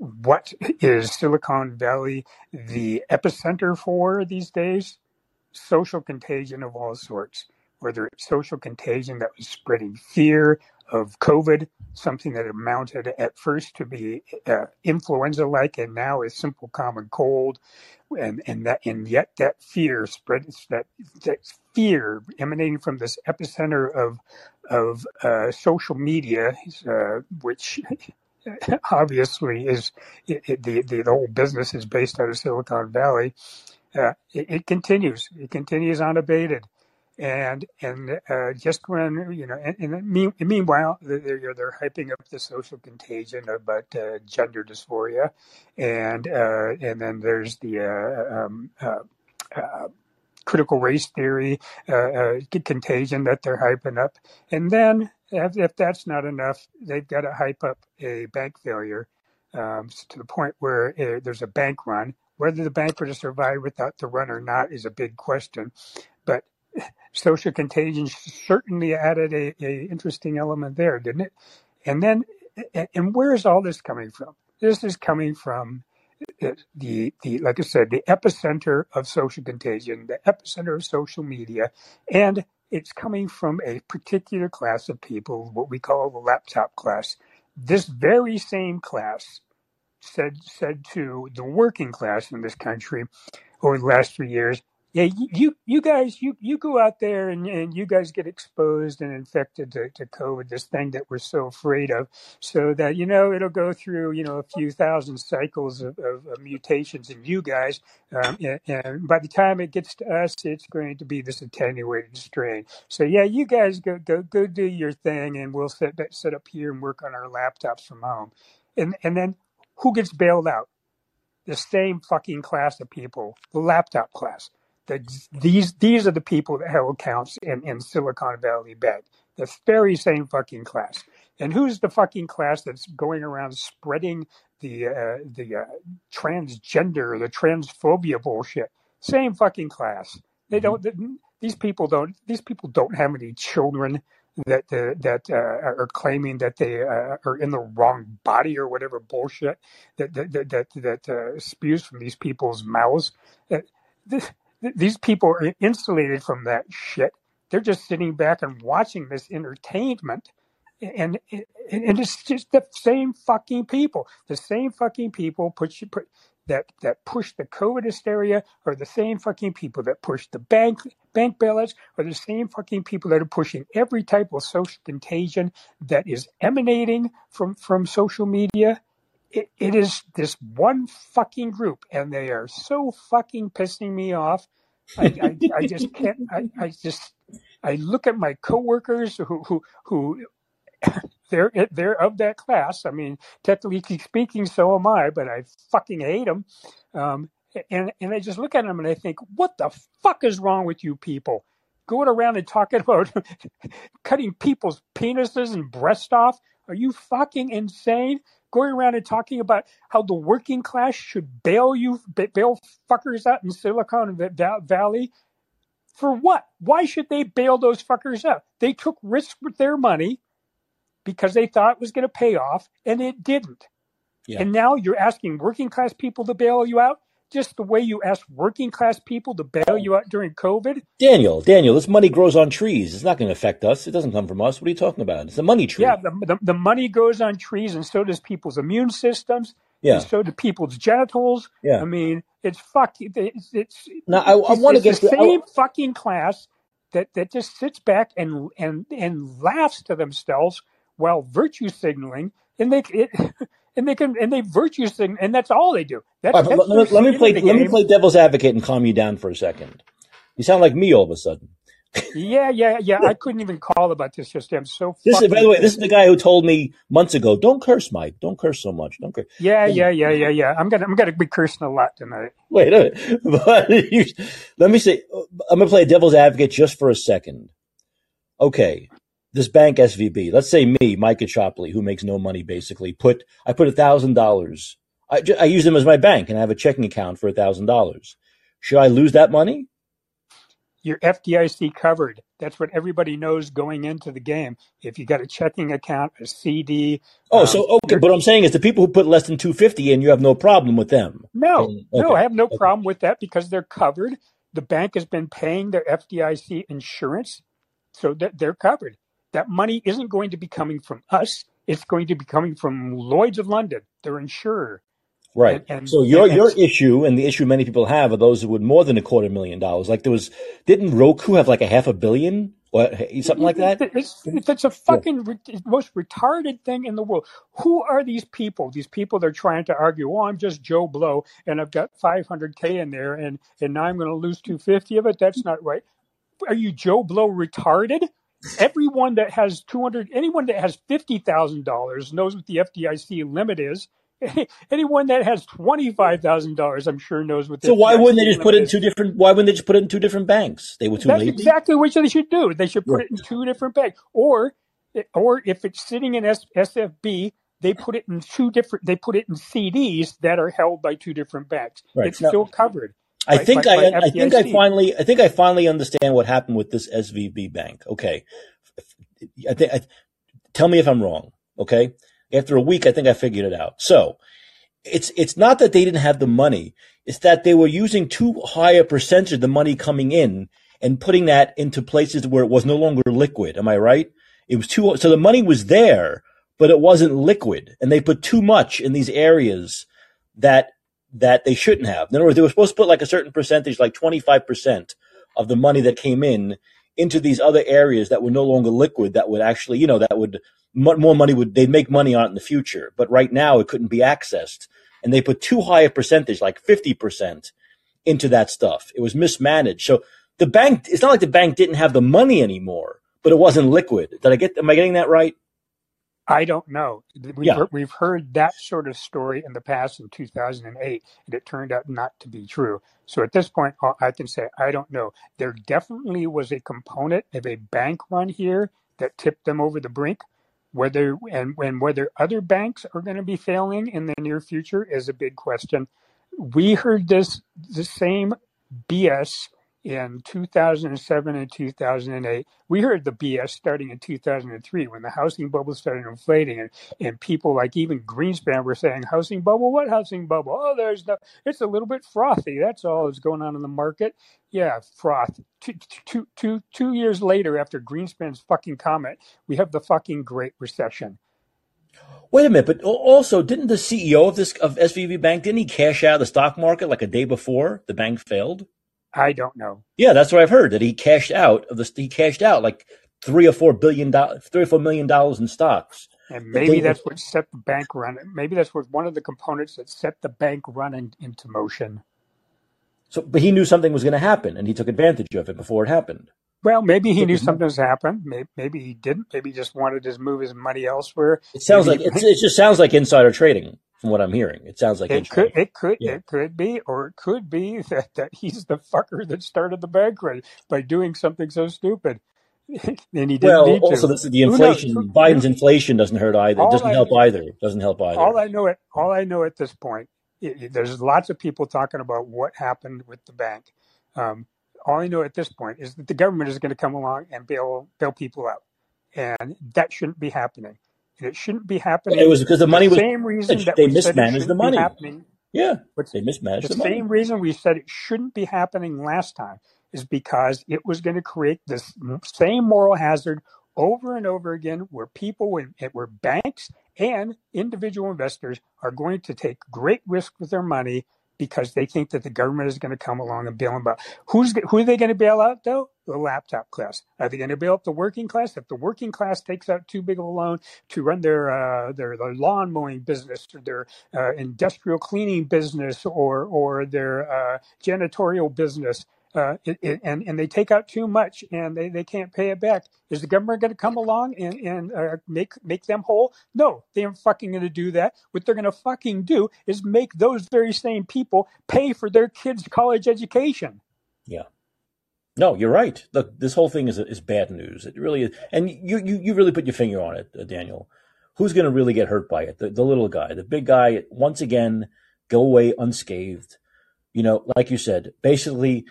S3: What is Silicon Valley the epicenter for these days? Social contagion of all sorts, whether it's social contagion that was spreading fear of COVID, something that amounted at first to be uh, influenza like and now is simple common cold. And, and that and yet that fear spreads that that fear emanating from this epicenter of of uh, social media, uh, which [laughs] obviously is it, it, the the whole business is based out of Silicon Valley uh, it, it continues. It continues unabated, and and uh, just when you know, and, and mean, meanwhile, they're they're hyping up the social contagion about uh, gender dysphoria, and uh, and then there's the uh, um, critical race theory contagion that they're hyping up, and then if, if that's not enough, they've got to hype up a bank failure um, to the point where uh, there's a bank run. Whether the bank would have survived without the run or not is a big question, but social contagion certainly added a, a interesting element there, didn't it? And then, and where is all this coming from? This is coming from uh, the the like I said, the epicenter of social contagion, the epicenter of social media, and it's coming from a particular class of people, what we call the laptop class. This very same class said said to the working class in this country over the last three years, Yeah, you you guys, you you go out there and, and you guys get exposed and infected to, to COVID, this thing that we're so afraid of, so that you know it'll go through you know a few thousand cycles of, of, of mutations in you guys, um, and, and by the time it gets to us, it's going to be this attenuated strain. So yeah, you guys go go go do your thing, and we'll sit sit up here and work on our laptops from home, and and then who gets bailed out? The same fucking class of people, the laptop class that these these are the people that held accounts in, in Silicon Valley Bank. The very same fucking class. And who's the fucking class that's going around spreading the uh, the uh, transgender, the transphobia bullshit? Same fucking class. They don't. These people don't. These people don't have any children that uh, that uh, are claiming that they uh, are in the wrong body or whatever bullshit that that that that, that uh, spews from these people's mouths. Uh, this, these people are insulated from that shit. They're just sitting back and watching this entertainment. And, and, and it's just the same fucking people, the same fucking people put you, put, that that push the COVID hysteria are the same fucking people that push the bank bank bailouts are the same fucking people that are pushing every type of social contagion that is emanating from from social media it, it is this one fucking group, and they are so fucking pissing me off. I, I, I just can't. I, I just I look at my coworkers who who who they're they're of that class. I mean, technically speaking, so am I, but I fucking hate them. Um, and and I just look at them and I think, what the fuck is wrong with you people? Going around and talking [laughs] about cutting people's penises and breasts off. Are you fucking insane? going around and talking about how the working class should bail you, bail fuckers out in Silicon Valley. For what? Why should they bail those fuckers out? They took risks with their money because they thought it was going to pay off, and it didn't. Yeah. And now you're asking working class people to bail you out? just the way you asked working class people to bail you out during COVID?
S1: Daniel, Daniel, this money grows on trees. It's not going to affect us. It doesn't come from us. What are you talking about? It's a money tree.
S3: Yeah, the, the, the money goes on trees, and so does people's immune systems. Yeah. And so do people's genitals. Yeah. I mean, it's fucking. It's, it's
S1: now. I, I want to get
S3: the same I, fucking class that that just sits back and and and laughs to themselves while virtue signaling, and they it. [laughs] and they can and they virtue sing, and that's all they do.
S1: Right, that's let, let, me play. Let me play devil's advocate and calm you down for a second. You sound like me all of a sudden.
S3: yeah, yeah, yeah. I [laughs] couldn't even call about this just. I'm so.
S1: This is, by the way, this is the guy who told me months ago, "Don't curse, Mike. Don't curse so much. Don't curse."
S3: Yeah, yeah, yeah, yeah, yeah. I'm gonna, I'm gonna be cursing a lot tonight.
S1: Wait a minute, [laughs] but you, let me say, I'm gonna play devil's advocate just for a second. Okay, this bank SVB, let's say me, Mike Caccioppoli, who makes no money basically, put I put a thousand dollars. I, I use them as my bank and I have a checking account for a thousand dollars. Should I lose that money?
S3: You're FDIC covered. That's what everybody knows going into the game. If you got a checking account, a CD.
S1: Oh, um, so okay. But I'm saying is the people who put less than 250 in, you have no problem with them.
S3: No, okay. no, I have no okay. problem with that because they're covered. The bank has been paying their FDIC insurance, so that they're covered that money isn't going to be coming from us. It's going to be coming from Lloyd's of London, their insurer.
S1: Right. And, and, so your and, your issue and the issue many people have are those with more than a quarter million dollars. Like there was, didn't Roku have like a half a billion or something like that?
S3: It's, it's a fucking yeah. most retarded thing in the world. Who are these people? These people they're trying to argue, well, I'm just Joe Blow and I've got 500K in there and, and now I'm going to lose 250 of it. That's not right. Are you Joe Blow retarded? Everyone that has 200 anyone that has $50,000 knows what the FDIC limit is. [laughs] Anyone that has twenty five thousand dollars, I'm sure knows what.
S1: So why wouldn't they just put it in two different? Why wouldn't they just put it in two different banks? They were too
S3: That's
S1: lazy.
S3: exactly what they should do. They should put it in two different banks, or or if it's sitting in S- SFB, they put it in two different. They put it in CDs that are held by two different banks. Right. It's now, still covered.
S1: I think by, I, by I think I finally, I think I finally understand what happened with this SVB bank. Okay. I think, I, tell me if I'm wrong. Okay. After a week, I think I figured it out. So it's, it's not that they didn't have the money. It's that they were using too high a percentage of the money coming in and putting that into places where it was no longer liquid. Am I right? It was too, so the money was there, but it wasn't liquid and they put too much in these areas that that they shouldn't have. In other words, they were supposed to put like a certain percentage, like 25% of the money that came in into these other areas that were no longer liquid, that would actually, you know, that would, more money would, they'd make money on it in the future. But right now it couldn't be accessed. And they put too high a percentage, like 50% into that stuff. It was mismanaged. So the bank, it's not like the bank didn't have the money anymore, but it wasn't liquid. Did I get, am I getting that right?
S3: I don't know. We've,
S1: Yeah.
S3: we've heard that sort of story in the past in 2008, and it turned out not to be true. So at this point, all I can say I don't know. There definitely was a component of a bank run here that tipped them over the brink. Whether and, and whether other banks are going to be failing in the near future is a big question. We heard this the same BS in 2007 and 2008. We heard the BS starting in 2003 when the housing bubble started inflating, and, and people like even Greenspan were saying, "Housing bubble? What housing bubble? Oh, there's no. It's a little bit frothy. That's all that's going on in the market. Yeah, froth. Two, two, two, two years later, after Greenspan's fucking comment, we have the fucking Great Recession.
S1: Wait a minute, but also didn't the CEO of this of SVB Bank didn't he cash out of the stock market like a day before the bank failed?
S3: I don't know.
S1: Yeah, that's what I've heard that he cashed out of the he cashed out like three or four billion dollars, three or four million dollars in stocks.
S3: And maybe that's
S1: before.
S3: what set the bank run. Maybe that's what one of the components that set the bank run in, into motion.
S1: So, but he knew something was going to happen, and he took advantage of it before it happened.
S3: Well, maybe he knew something was happened. Maybe, maybe he didn't. Maybe he just wanted to move his money elsewhere.
S1: It sounds
S3: Maybe
S1: like it's, it just sounds like insider trading from what I'm hearing. It sounds like
S3: it could, it could,
S1: Yeah.
S3: it could be, or it could be [laughs] that, that he's the fucker that started the bank run by doing something so stupid, [laughs] and he didn't
S1: Well,
S3: need
S1: also
S3: to.
S1: this is the inflation. Biden's inflation doesn't hurt either. It doesn't
S3: I
S1: help either. It doesn't help either.
S3: all I know at all I know at this point, i i- there's lots of people talking about what happened with the bank. Um, all I know at this point is that the government is going to come along and bail bail people out, and that shouldn't be happening. It shouldn't be happening.
S1: It was because the
S3: for the
S1: money was the
S3: same reason that
S1: They
S3: we said it
S1: mismanaged the money.
S3: happening.
S1: Yeah,
S3: What's
S1: they mismanaged
S3: the
S1: the money.
S3: same reason we said it shouldn't be happening last time is because it was going to create this same moral hazard over and over again where people where banks and individual investors are going to take great risk with their money because they think that the government is going to come along and bail them out. Who's who are they going to bail out though? The laptop class. Are they going to bail out the working class? If the working class takes out too big of a loan to run their uh, their, their lawn mowing business or their uh, industrial cleaning business or or their uh, janitorial business, uh, it, it, and and they take out too much and they, they can't pay it back. Is the government going to come along and and uh, make make them whole? No, they aren't fucking going to do that. What they're going to fucking do is make those very same people pay for their kids' college education.
S1: Yeah. No, you're right. Look, this whole thing is is bad news. It really is, and you you, you really put your finger on it, uh, Daniel. Who's going to really get hurt by it? The, the little guy, the big guy. Once again, go away unscathed. You know, like you said, basically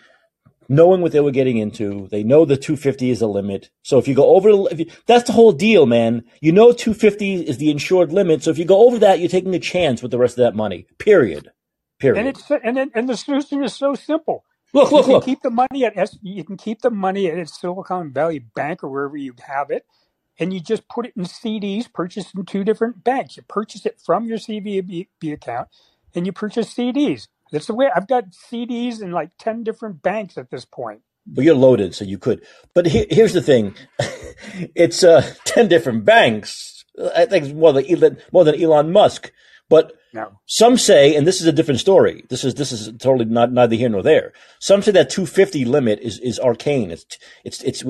S1: knowing what they were getting into. They know the 250 is the limit. So if you go over, you, that's the whole deal, man. You know 250 is the insured limit. So if you go over that, you're taking a chance with the rest of that money. Period. Period.
S3: And it's and then, and the solution is so simple.
S1: Look,
S3: You
S1: look,
S3: can
S1: look.
S3: keep the money at S, you can keep the money at Silicon Valley Bank or wherever you have it, and you just put it in CDs purchased in two different banks. You purchase it from your SVB account, and you purchase CDs. That's the way I've got CDs in like ten different banks at this point.
S1: But you're loaded, so you could. But he, here's the thing: [laughs] it's uh, [laughs] ten different banks. I think it's more than Elon, more than Elon Musk. But
S3: No,
S1: some say, and this is a different story. This is this is totally not neither here nor there. Some say that 250 limit is is arcane. It's it's it's.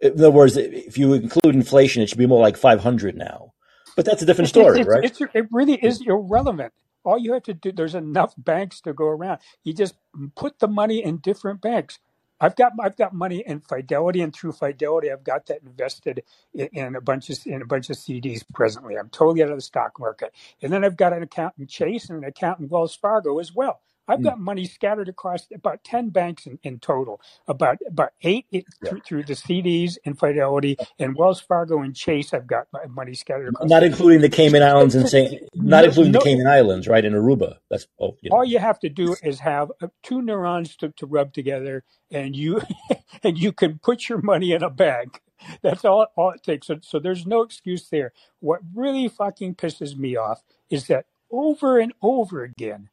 S1: In other words, if you include inflation, it should be more like 500 now. But that's a different story,
S3: it's
S1: right?
S3: it's it really is irrelevant. All you have to do, there's enough banks to go around. You just put the money in different banks. I've got I've got money in Fidelity, and through Fidelity, I've got that invested in, in a bunch of in a bunch of CDs presently. I'm totally out of the stock market, and then I've got an account in Chase and an account in Wells Fargo as well. I've
S1: Hmm.
S3: got money scattered across about ten banks in, in total. About about eight
S1: Yeah.
S3: through, through the CDs and Fidelity and Wells Fargo and Chase. I've got my money scattered across
S1: Not including the Cayman Islands and saying, not
S3: no,
S1: including the Cayman Islands, right? In Aruba. That's oh, you
S3: all you have to do is have uh, two neurons to, to rub together and you [laughs] and you can put your money in a bag that's all all it takes so, so there's no excuse there what really fucking pisses me off is that over and over again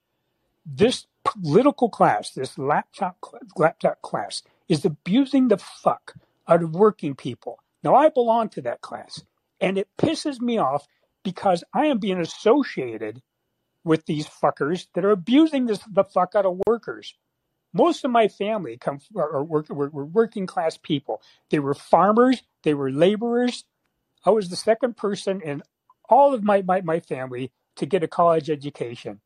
S3: this political class, this laptop laptop class, is abusing the fuck out of working people. Now I belong to that class, and it pisses me off because I am being associated with these fuckers that are abusing this, the fuck out of workers. Most of my family come are, work, were, were working class people. They were farmers. They were laborers. I was the second person in all of my, my, my family to get a college education.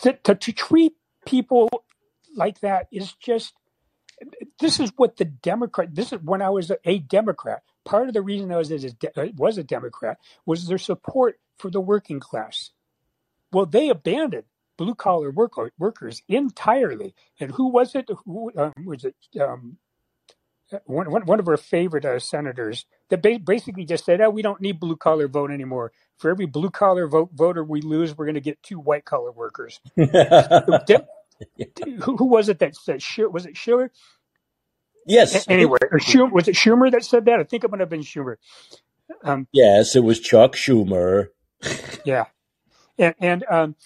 S3: To, to, to treat people like that is just this is what the Democrat. This is when I was a Democrat. Part of the reason I was a, was a Democrat was their support for the working class. Well, they abandoned blue collar work, workers entirely. And who was it? Who um, was it? Um, one, one, one of our favorite uh, senators that ba- basically just said, "Oh, we don't need blue collar vote anymore. For every blue collar vote voter we lose, we're going to get two white collar workers." [laughs] who, who, was it that said? Was it Schiller?
S1: Yes.
S3: Anyway, or Schumer, was it Schumer that said that? I think it might have been Schumer.
S1: Um, yes, it was Chuck Schumer. [laughs]
S3: yeah, and and um,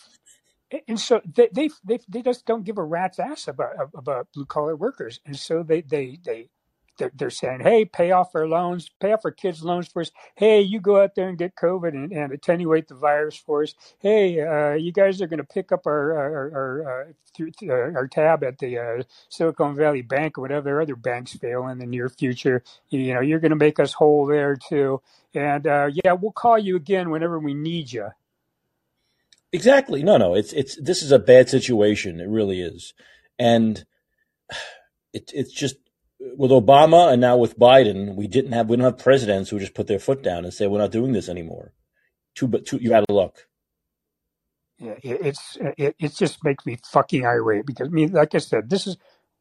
S3: and so they, they they they just don't give a rat's ass about about blue collar workers, and so they they they they're, they're saying, hey, pay off our loans, pay off our kids' loans for us. Hey, you go out there and get COVID and, and attenuate the virus for us. Hey, uh, you guys are going to pick up our our our, uh, uh, our tab at the uh, Silicon Valley Bank or whatever other banks fail in the near future. You, you know, you're going to make us whole there too. And uh, yeah, we'll call you again whenever we need you.
S1: Exactly. No, no. It's it's this is a bad situation. It really is, and [sighs] it, it's just with Obama and now with Biden, we didn't have we don't have presidents who just put their foot down and say we're not doing this anymore. Too, but too, you're out of luck.
S3: Yeah, it's it, it just makes me fucking irate because I mean, like I said, this is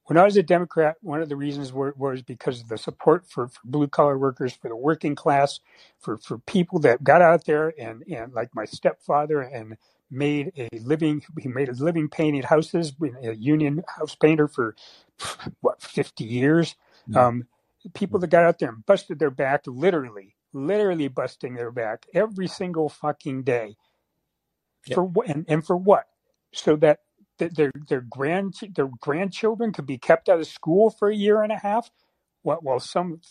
S3: when I was a Democrat. One of the reasons were, was because of the support for, for blue collar workers, for the working class, for for people that got out there and and like my stepfather and made a living. He made a living painting houses, a union house painter for what fifty years. Mm-hmm. Um, people that got out there and busted their back, literally, literally busting their back every single fucking day. Yep. For what and, and for what? So that their their grand their grandchildren could be kept out of school for a year and a half while, while some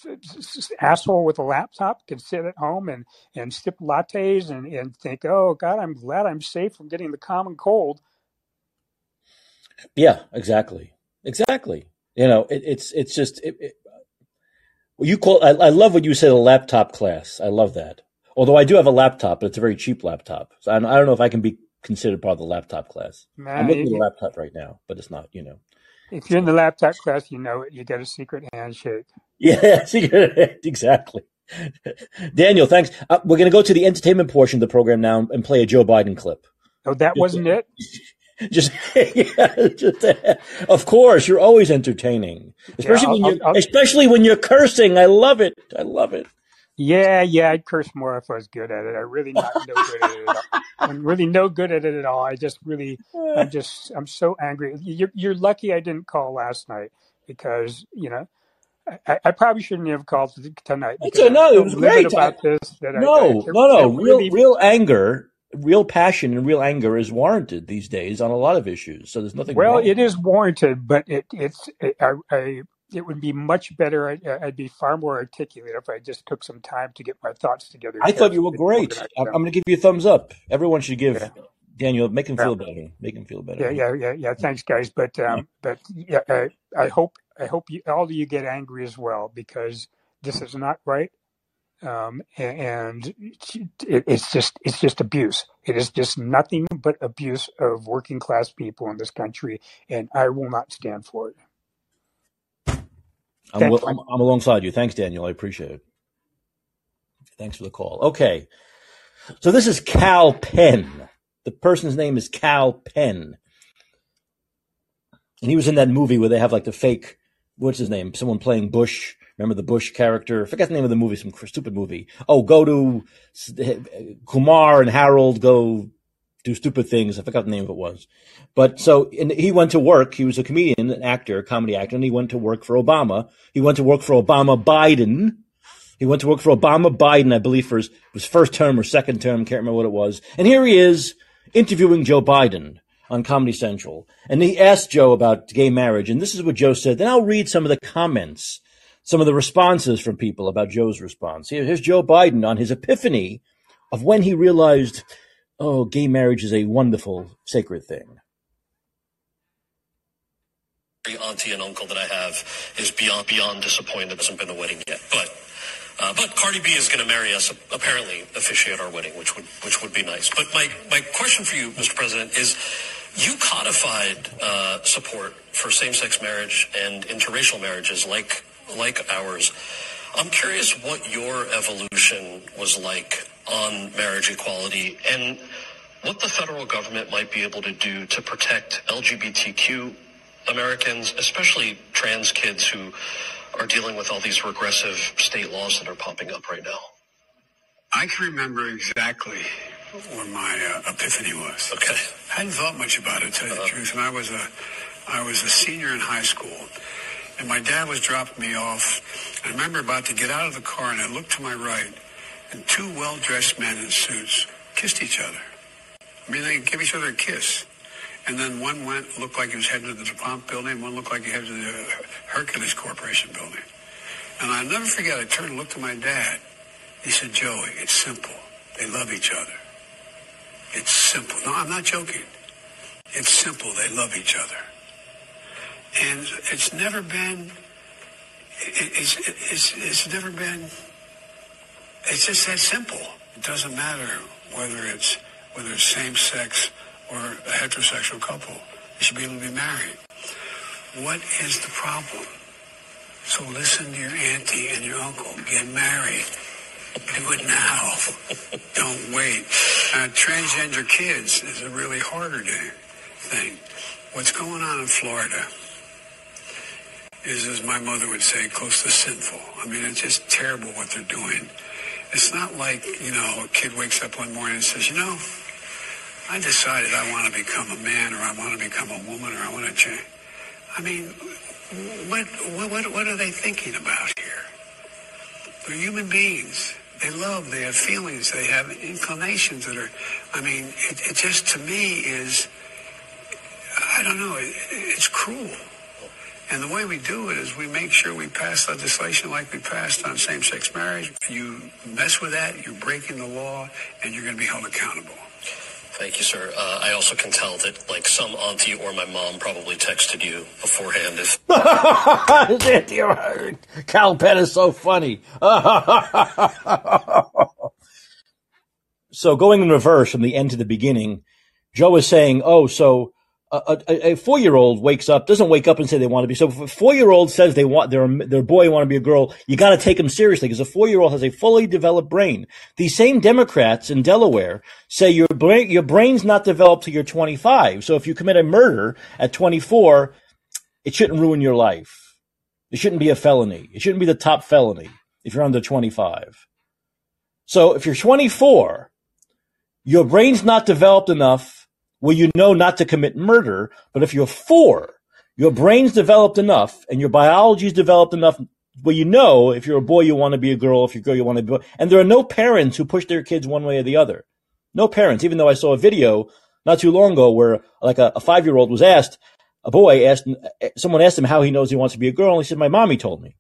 S3: asshole with a laptop can sit at home and, and sip lattes and, and think, oh, God, I'm glad I'm safe from getting the common cold.
S1: Yeah, exactly. Exactly. You know, it, it's it's just it, it, you call. I, I, love what you said. A laptop class. I love that. Although I do have a laptop, but it's a very cheap laptop. So I, I don't know if I can be considered part of the laptop class. I'm looking at a laptop right now, but it's not. You know.
S3: If you're in the laptop class, you know it. You get a secret handshake.
S1: Yeah, [laughs] secret, exactly. Daniel, thanks. Uh, we're going to go to the entertainment portion of the program now and play a Joe Biden clip.
S3: Oh, that wasn't it. [laughs]
S1: Just, [laughs] yeah, just uh, of course, you're always entertaining, especially yeah, when you're, especially when you're cursing. I love it. I love it.
S3: Yeah, yeah, I'd curse more if I was good at it. I really not no good at it at all. I'm really no good at it at all. I just really, I'm [laughs] just, I'm so angry. You're, you're lucky I didn't call last night because you know, I, I probably shouldn't have called tonight.
S1: It's a, no, it was great. About I, this, no, I, no, no. Real, real anger real passion and real anger is warranted these days on a lot of issues. So there's nothing.
S3: Well,
S1: wrong.
S3: it is warranted, but it, it's it, I, I, it would be much better. I, would be far more articulate if I just took some time to get my thoughts together.
S1: I thought you were great. I'm, I'm going to give you a thumbs up. Everyone should give yeah. Daniel make him feel yeah. better. Make him feel better.
S3: Yeah, yeah, yeah, yeah. Thanks, guys. But um, but yeah, I, I hope I hope you, all of you get angry as well because this is not right um, and it's just it's just abuse. It is just nothing but abuse of working class people in this country, and I will not stand for it.
S1: I'm, I'm, I'm alongside you. Thanks, Daniel. I appreciate it. Thanks for the call. Okay, so this is Kal Penn. The person's name is Kal Penn, and he was in that movie where they have like the fake. What's his name? Someone playing Bush Remember the Bush character? I forget the name of the movie, some stupid movie. Oh, go to Kumar and Harold go do stupid things. I forgot the name of it was. But so he went to work. He was a comedian, an actor, a comedy actor, and he went to work for Obama. He went to work for Obama Biden. He went to work for Obama Biden, I believe, for his, his first term or second term. Can't remember what it was. And here he is interviewing Joe Biden on Comedy Central, and he asked Joe about gay marriage, and this is what Joe said. Then I'll read some of the comments, some of the responses from people about Joe's response. Here, here's Joe Biden on his epiphany of when he realized, oh, gay marriage is a wonderful, sacred thing.
S4: Every auntie and uncle that I have is beyond beyond disappointed. It hasn't been a wedding yet, but uh, but Cardi B is going to marry us. Apparently, officiate our wedding, which would which would be nice. But my my question for you, Mr. President, is you codified uh, support for same-sex marriage and interracial marriages like like ours. I'm curious what your evolution was like on marriage equality and what the federal government might be able to do to protect LGBTQ Americans, especially trans kids who are dealing with all these regressive state laws that are popping up right now?
S5: I can remember exactly where my uh, epiphany was.
S4: Okay.
S5: I hadn't thought much about it, to tell you uh-huh. the truth. And I was a, I was a senior in high school, and my dad was dropping me off. I remember about to get out of the car, and I looked to my right, and two well-dressed men in suits kissed each other. I mean, they gave each other a kiss. And then one went, looked like he was heading to the DuPont building. One looked like he headed to the Hercules Corporation building. And I'll never forget, I turned and looked at my dad. He said, Joey, it's simple. They love each other. It's simple. No, I'm not joking. It's simple. They love each other. And it's never been, it's, it's, it's never been, it's just that simple. It doesn't matter whether it's, whether it's same sex or a heterosexual couple. They should be able to be married. What is the problem? So listen to your auntie and your uncle. Get married. Do it now. Don't wait. Uh, transgender kids is a really harder thing. What's going on in Florida is, as my mother would say, close to sinful. I mean, it's just terrible what they're doing. It's not like, you know, a kid wakes up one morning and says, you know, I decided I want to become a man or I want to become a woman or I want to change. I mean, what, what, what are they thinking about here? They're human beings. They love, they have feelings, they have inclinations that are, I mean, it, it just to me is, I don't know, it, it's cruel. And the way we do it is we make sure we pass legislation like we passed on same-sex marriage. You mess with that, you're breaking the law, and you're going to be held accountable.
S4: Thank you, sir. Uh, I also can tell that, like, some auntie or my mom probably texted you beforehand. If [laughs]
S1: Kal Penn is so funny. [laughs] so going in reverse from the end to the beginning, Joe is saying, "Oh, so a, a, a four year old wakes up, doesn't wake up and say they want to be. So if a four year old says they want their their boy want to be a girl, you got to take them seriously because a four year old has a fully developed brain. These same Democrats in Delaware say your brain your brain's not developed till you're 25. So if you commit a murder at 24, it shouldn't ruin your life. It shouldn't be a felony. It shouldn't be the top felony if you're under 25. So if you're 24, your brain's not developed enough where you know not to commit murder. But if you're four, your brain's developed enough and your biology's developed enough where you know if you're a boy, you want to be a girl. If you're a girl, you want to be. And there are no parents who push their kids one way or the other. No parents, even though I saw a video not too long ago where like a, a five year old was asked, a boy asked, someone asked him how he knows he wants to be a girl. And he said, my mommy told me.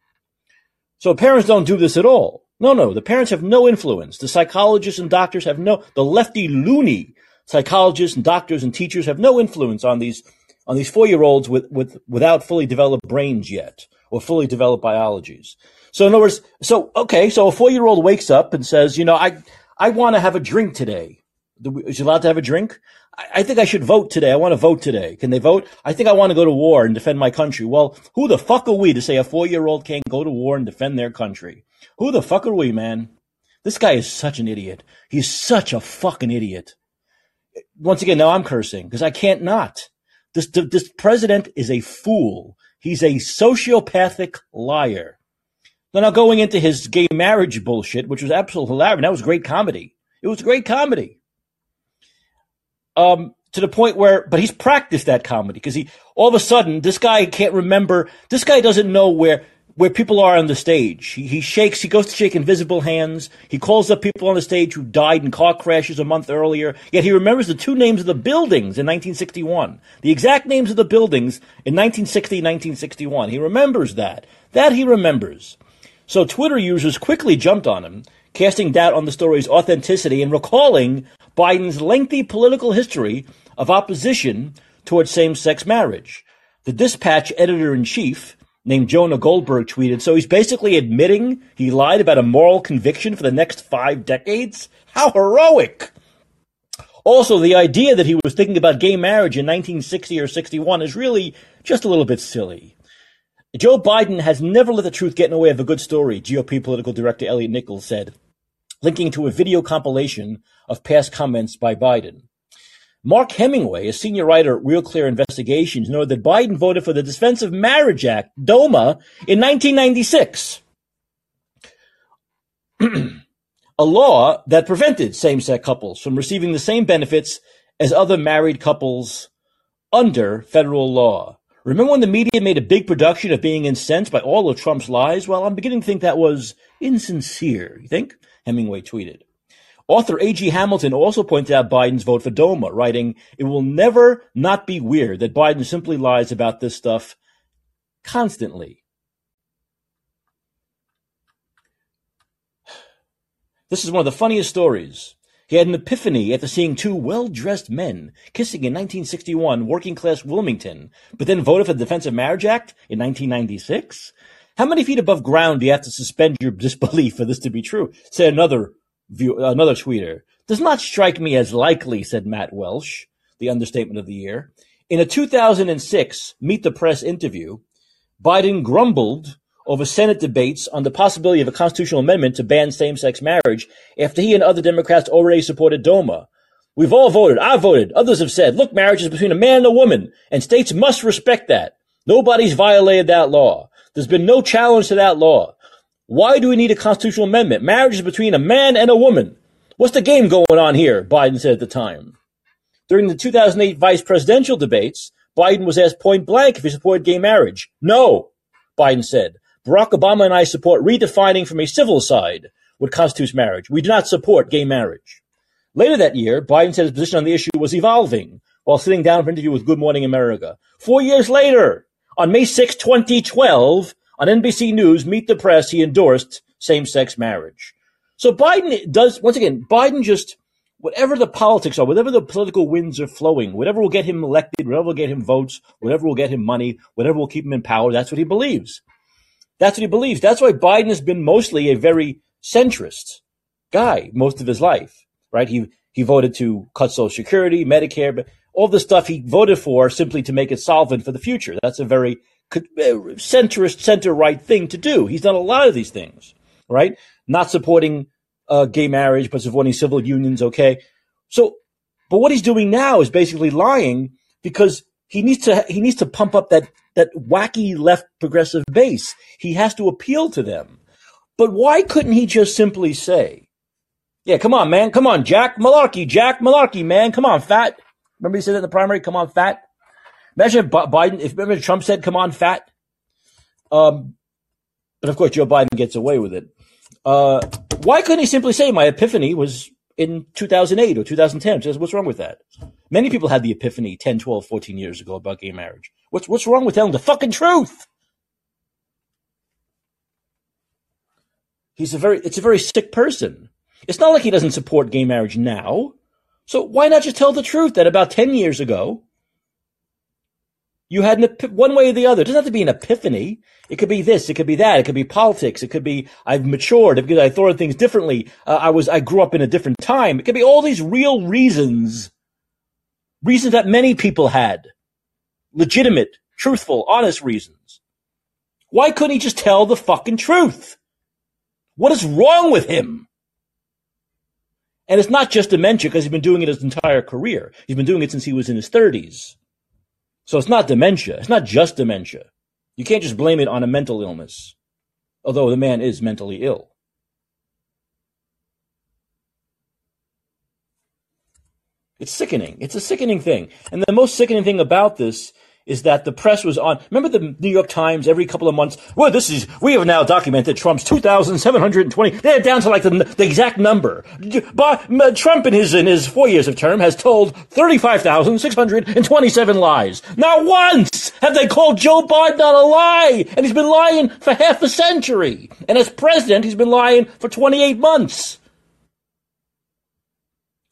S1: So parents don't do this at all. No, no, the parents have no influence. The psychologists and doctors have no, the lefty loony psychologists and doctors and teachers have no influence on these on these four year olds with, with without fully developed brains yet or fully developed biologies. So in other words, so okay, so a four year old wakes up and says, you know, I I want to have a drink today. Is allowed to have a drink? I, I think I should vote today. I want to vote today. Can they vote? I think I want to go to war and defend my country. Well, who the fuck are we to say a four year old can't go to war and defend their country? Who the fuck are we, man? This guy is such an idiot. He's such a fucking idiot once again, now I'm cursing because I can't not. This, this president is a fool. He's a sociopathic liar. Then now going into his gay marriage bullshit, which was absolutely hilarious. That was great comedy. It was great comedy. Um, to the point where, but he's practiced that comedy because he, all of a sudden, this guy can't remember, this guy doesn't know where, where people are on the stage. He, he shakes, he goes to shake invisible hands. He calls up people on the stage who died in car crashes a month earlier. Yet he remembers the two names of the buildings in 1961. The exact names of the buildings in 1960 1961. He remembers that. That he remembers. So Twitter users quickly jumped on him, casting doubt on the story's authenticity and recalling Biden's lengthy political history of opposition towards same-sex marriage. The Dispatch editor in chief, named Jonah Goldberg tweeted, so he's basically admitting he lied about a moral conviction for the next five decades? How heroic! Also, the idea that he was thinking about gay marriage in 1960 or 61 is really just a little bit silly. Joe Biden has never let the truth get in the way of a good story, GOP political director Elliot Nichols said, linking to a video compilation of past comments by Biden. Mark Hemingway, a senior writer at Real Clear Investigations, noted that Biden voted for the Defense of Marriage Act, DOMA, in 1996. [clears throat] a law that prevented same-sex couples from receiving the same benefits as other married couples under federal law. Remember when the media made a big production of being incensed by all of Trump's lies? Well, I'm beginning to think that was insincere. You think? Hemingway tweeted. Author A.G. Hamilton also pointed out Biden's vote for DOMA, writing, It will never not be weird that Biden simply lies about this stuff constantly. This is one of the funniest stories. He had an epiphany after seeing two well-dressed men kissing in 1961 working-class Wilmington, but then voted for the Defense of Marriage Act in 1996? How many feet above ground do you have to suspend your [laughs] disbelief for this to be true? Said another view, another tweeter. Does not strike me as likely, said Matt Welch, the understatement of the year. In a 2006 Meet the Press interview, Biden grumbled over Senate debates on the possibility of a constitutional amendment to ban same-sex marriage after he and other Democrats already supported DOMA. We've all voted. I voted. Others have said, look, marriage is between a man and a woman, and states must respect that. Nobody's violated that law. There's been no challenge to that law. Why do we need a constitutional amendment? Marriage is between a man and a woman. What's the game going on here? Biden said at the time. During the 2008 vice presidential debates, Biden was asked point blank if he supported gay marriage. No, Biden said. Barack Obama and I support redefining from a civil side what constitutes marriage. We do not support gay marriage. Later that year, Biden said his position on the issue was evolving while sitting down for an interview with Good Morning America. Four years later, on May 6, 2012, on NBC News, Meet the Press, he endorsed same-sex marriage. So Biden does, once again, Biden just, whatever the politics are, whatever the political winds are flowing, whatever will get him elected, whatever will get him votes, whatever will get him money, whatever will keep him in power, that's what he believes. That's what he believes. That's why Biden has been mostly a very centrist guy most of his life, right? He, he voted to cut Social Security, Medicare, but all the stuff he voted for simply to make it solvent for the future. That's a very centrist, center right thing to do. He's done a lot of these things, right? Not supporting uh, gay marriage, but supporting civil unions. Okay. So, but what he's doing now is basically lying because he needs to, he needs to pump up that that wacky left progressive base. He has to appeal to them. But why couldn't he just simply say, yeah, come on, man. Come on, Jack Malarkey, Jack Malarkey, man. Come on, fat. Remember he said that in the primary? Come on, fat. Imagine if Biden, if remember Trump said, come on, fat. Um, but of course, Joe Biden gets away with it. Uh, why couldn't he simply say my epiphany was in 2008 or 2010? Says, What's wrong with that? Many people had the epiphany 10, 12, 14 years ago about gay marriage. What's, what's wrong with telling the fucking truth? He's a very, it's a very sick person. It's not like he doesn't support gay marriage now. So why not just tell the truth that about 10 years ago, you had an one way or the other. It doesn't have to be an epiphany. It could be this. It could be that. It could be politics. It could be I've matured because I thought of things differently. Uh, I was I grew up in a different time. It could be all these real reasons, reasons that many people had legitimate, truthful, honest reasons. Why couldn't he just tell the fucking truth? What is wrong with him? And it's not just dementia because he's been doing it his entire career. He's been doing it since he was in his 30s. So it's not dementia. It's not just dementia. You can't just blame it on a mental illness, although the man is mentally ill. It's sickening. It's a sickening thing. And the most sickening thing about this is that the press was on. Remember the New York Times every couple of months? Well, this is, we have now documented Trump's 2,720. They're down to like the, the exact number. But Trump in his, in his four years of term has told 35,627 lies. Not once have they called Joe Biden on a lie. And he's been lying for half a century. And as president, he's been lying for 28 months.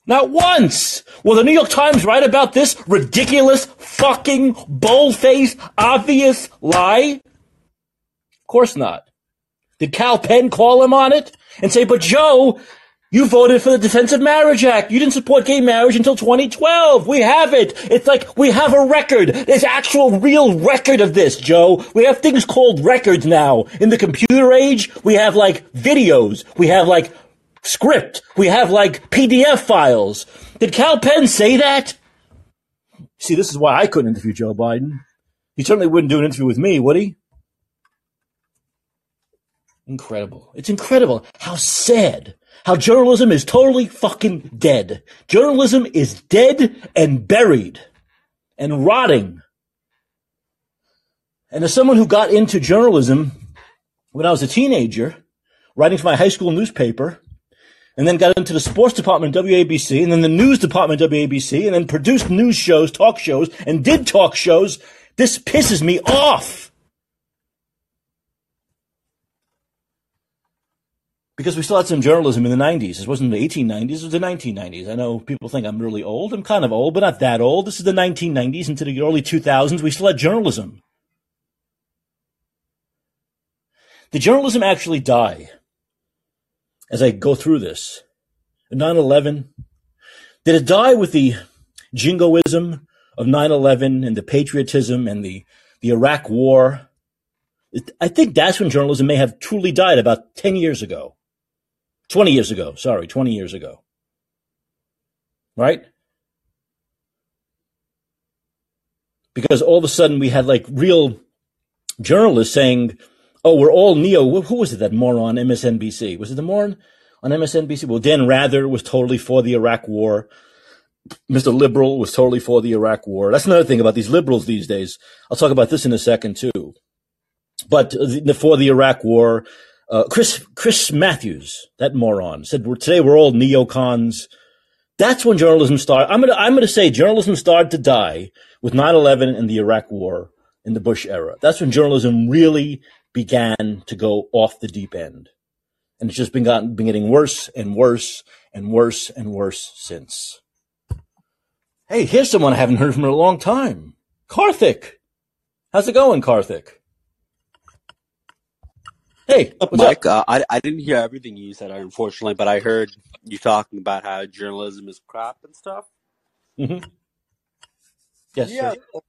S1: Not once will the New York Times write about this ridiculous, fucking, bold-faced, obvious lie. Of course not. Did Kal Penn call him on it and say, but Joe, you voted for the Defense of Marriage Act. You didn't support gay marriage until 2012. We have it. It's like we have a record. There's actual real record of this, Joe. We have things called records now. In the computer age, we have like videos. We have like script. We have like PDF files. Did Kal Penn say that? See, this is why I couldn't interview Joe Biden. He certainly wouldn't do an interview with me, would he? Incredible. It's incredible how sad, how journalism is totally fucking dead. Journalism is dead and buried and rotting. And as someone who got into journalism when I was a teenager, writing for my high school newspaper, and then got into the sports department WABC and then the news department WABC and then produced news shows, talk shows, and did talk shows. This pisses me off. Because we still had some journalism in the 90s. This wasn't the 1890s, it was the 1990s. I know people think I'm really old. I'm kind of old, but not that old. This is the 1990s into the early 2000s. We still had journalism. Did journalism actually die? As I go through this. 9-11, did it die with the jingoism of 9-11 and the patriotism and the, the Iraq war? I think that's when journalism may have truly died about 10 years ago. 20 years ago. Sorry, 20 years ago. Right? Because all of a sudden we had like real journalists saying, Oh, we're all neo. Who was it? That moron MSNBC. Was it the moron on MSNBC? Well, Dan Rather was totally for the Iraq war. Mr. Liberal was totally for the Iraq war. That's another thing about these liberals these days. I'll talk about this in a second too. But for the Iraq war, uh, Chris Chris Matthews, that moron, said we're, today we're all neocons. That's when journalism started. I'm gonna I'm gonna say journalism started to die with 9/11 and the Iraq war in the Bush era. That's when journalism really began to go off the deep end. And it's just been gotten, been getting worse and worse and worse and worse since. Hey, here's someone I haven't heard from in a long time. Karthik. How's it going, Karthik? Hey,
S6: Mike. Uh, I I didn't hear everything you said, unfortunately, but I heard you talking about how journalism is crap and stuff.
S1: Mm-hmm. Yes.
S6: Yeah, sir.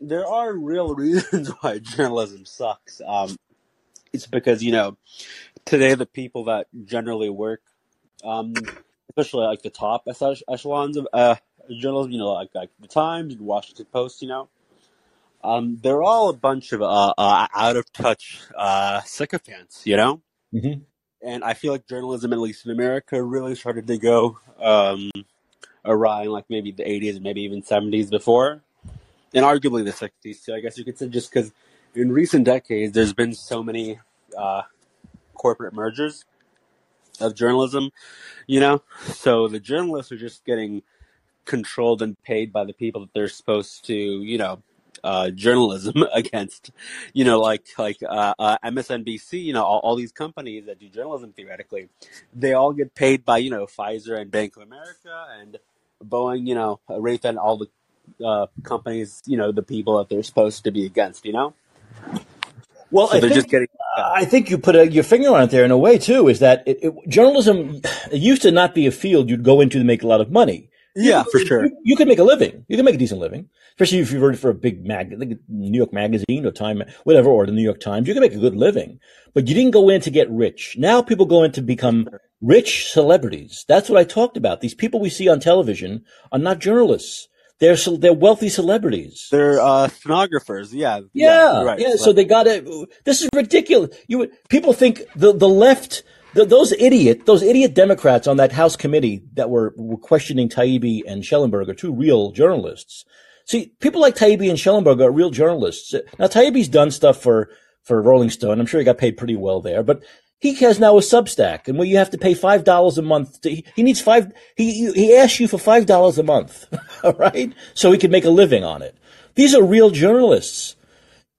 S6: there are real [laughs] reasons why journalism sucks. Um, it's because you know today the people that generally work, um, especially like the top echelons of uh, journalism, you know, like like the Times and Washington Post, you know, um, they're all a bunch of uh, uh, out of touch uh, sycophants, you know.
S1: Mm-hmm.
S6: And I feel like journalism, at least in America, really started to go um, awry in like maybe the 80s, maybe even 70s before, and arguably the 60s too. I guess you could say just because in recent decades, there's been so many uh, corporate mergers of journalism, you know? So the journalists are just getting controlled and paid by the people that they're supposed to, you know, uh, journalism [laughs] against, you know, like like uh, uh, MSNBC, you know, all, all these companies that do journalism theoretically, they all get paid by you know Pfizer and Bank of America and Boeing, you know, Raytheon, all the uh, companies, you know, the people that they're supposed to be against, you know.
S1: Well,
S6: so
S1: I think,
S6: just getting.
S1: I think you put a, your finger on it there in a way too. Is that it, it, journalism it used to not be a field you'd go into to make a lot of money.
S6: Yeah,
S1: you,
S6: for sure.
S1: You, you, could make a living. You could make a decent living, especially if you worked for a big mag, like New York Magazine or Time, whatever, or the New York Times. You could make a good living, but you didn't go in to get rich. Now people go in to become rich celebrities. That's what I talked about. These people we see on television are not journalists. They're they're wealthy celebrities.
S6: They're uh, stenographers. Yeah,
S1: yeah, yeah. Right. yeah so they got it. This is ridiculous. You people think the the left. The, those idiot, those idiot Democrats on that House committee that were, were questioning Taibbi and Shellenberger are two real journalists, See, people like Taibbi and Shellenberger are real journalists. Now, Taibbi's done stuff for, for Rolling Stone. I'm sure he got paid pretty well there, but he has now a Substack, and where you have to pay five dollars a month. To, he needs five. He he asks you for five dollars a month, [laughs] all right, so he can make a living on it. These are real journalists.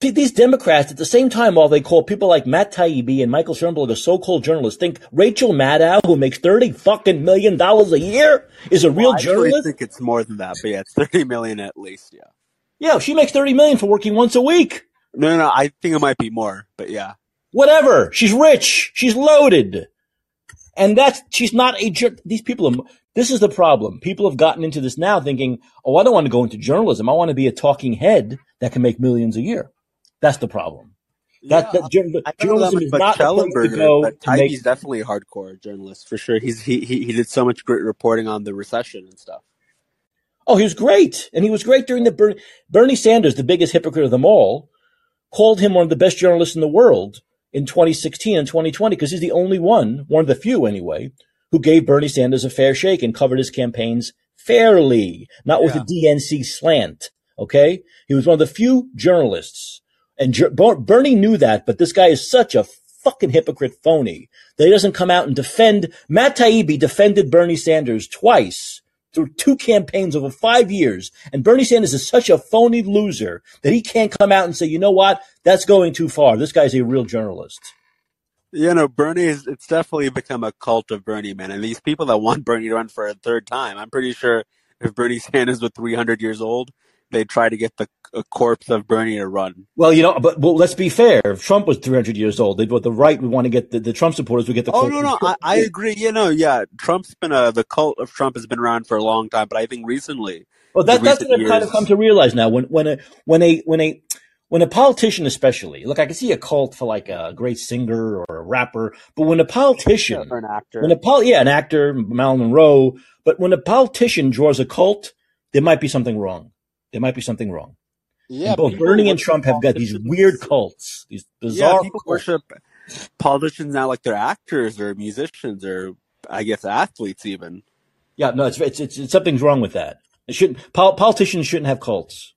S1: These Democrats, at the same time, while they call people like Matt Taibbi and Michael Shellenberger a so-called journalist, think Rachel Maddow, who makes thirty fucking million dollars a year, is a real
S6: Well, I
S1: journalist.
S6: think it's more than that, but yeah, it's thirty million at least. Yeah.
S1: Yeah, she makes thirty million for working once a week.
S6: No, no, no. I think it might be more, but yeah.
S1: Whatever. She's rich. She's loaded. And that's, she's not a jerk. These people are, this is the problem. People have gotten into this now thinking, oh, I don't want to go into journalism. I want to be a talking head that can make millions a year. That's the problem. That,
S6: Yeah,
S1: that jour-
S6: I don't know that
S1: journalism is not the place to go
S6: but
S1: make,
S6: definitely a hardcore journalist for sure. He's he, he he did so much great reporting on the recession and stuff.
S1: oh, he was great. And he was great during the Ber- Bernie Sanders, the biggest hypocrite of them all, called him one of the best journalists in the world in 2016 and 2020 because he's the only one, one of the few anyway, who gave Bernie Sanders a fair shake and covered his campaigns fairly, not with a DNC slant. Okay. He was one of the few journalists and Jer- Bernie knew that, but this guy is such a fucking hypocrite phony that he doesn't come out and defend. Matt Taibbi defended Bernie Sanders twice through two campaigns over five years. And Bernie Sanders is such a phony loser that he can't come out and say, you know what? That's going too far. This guy's a real journalist.
S6: You know, Bernie is it's definitely become a cult of Bernie, man. And these people that want Bernie to run for a third time, I'm pretty sure if Bernie Sanders was 300 years old, they'd try to get the a corpse of Bernie to run.
S1: Well, you know, but well, let's be fair. If Trump was 300 years old, they'd, what the right would want to get the, the Trump supporters would get the
S6: Oh
S1: cult
S6: no, no, I, I agree. You know, yeah, Trump's been a the cult of Trump has been around for a long time, but I think recently,
S1: Well,
S6: the
S1: that, that's what I've kind of come to realize now. When when a when a when a when a politician, especially, look, I can see a cult for like a great singer or a rapper, but when a politician,
S6: for an actor.
S1: when a pol, yeah, an actor, Marilyn Monroe, but when a politician draws a cult, there might be something wrong. There might be something wrong.
S6: Yeah,
S1: And both Bernie and Trump have got these weird cults, these bizarre.
S6: Yeah, people
S1: cults.
S6: worship politicians now like they're actors or musicians or I guess athletes even.
S1: Yeah, no, it's, it's it's it's something's wrong with that. It shouldn't. Pol- politicians shouldn't have cults.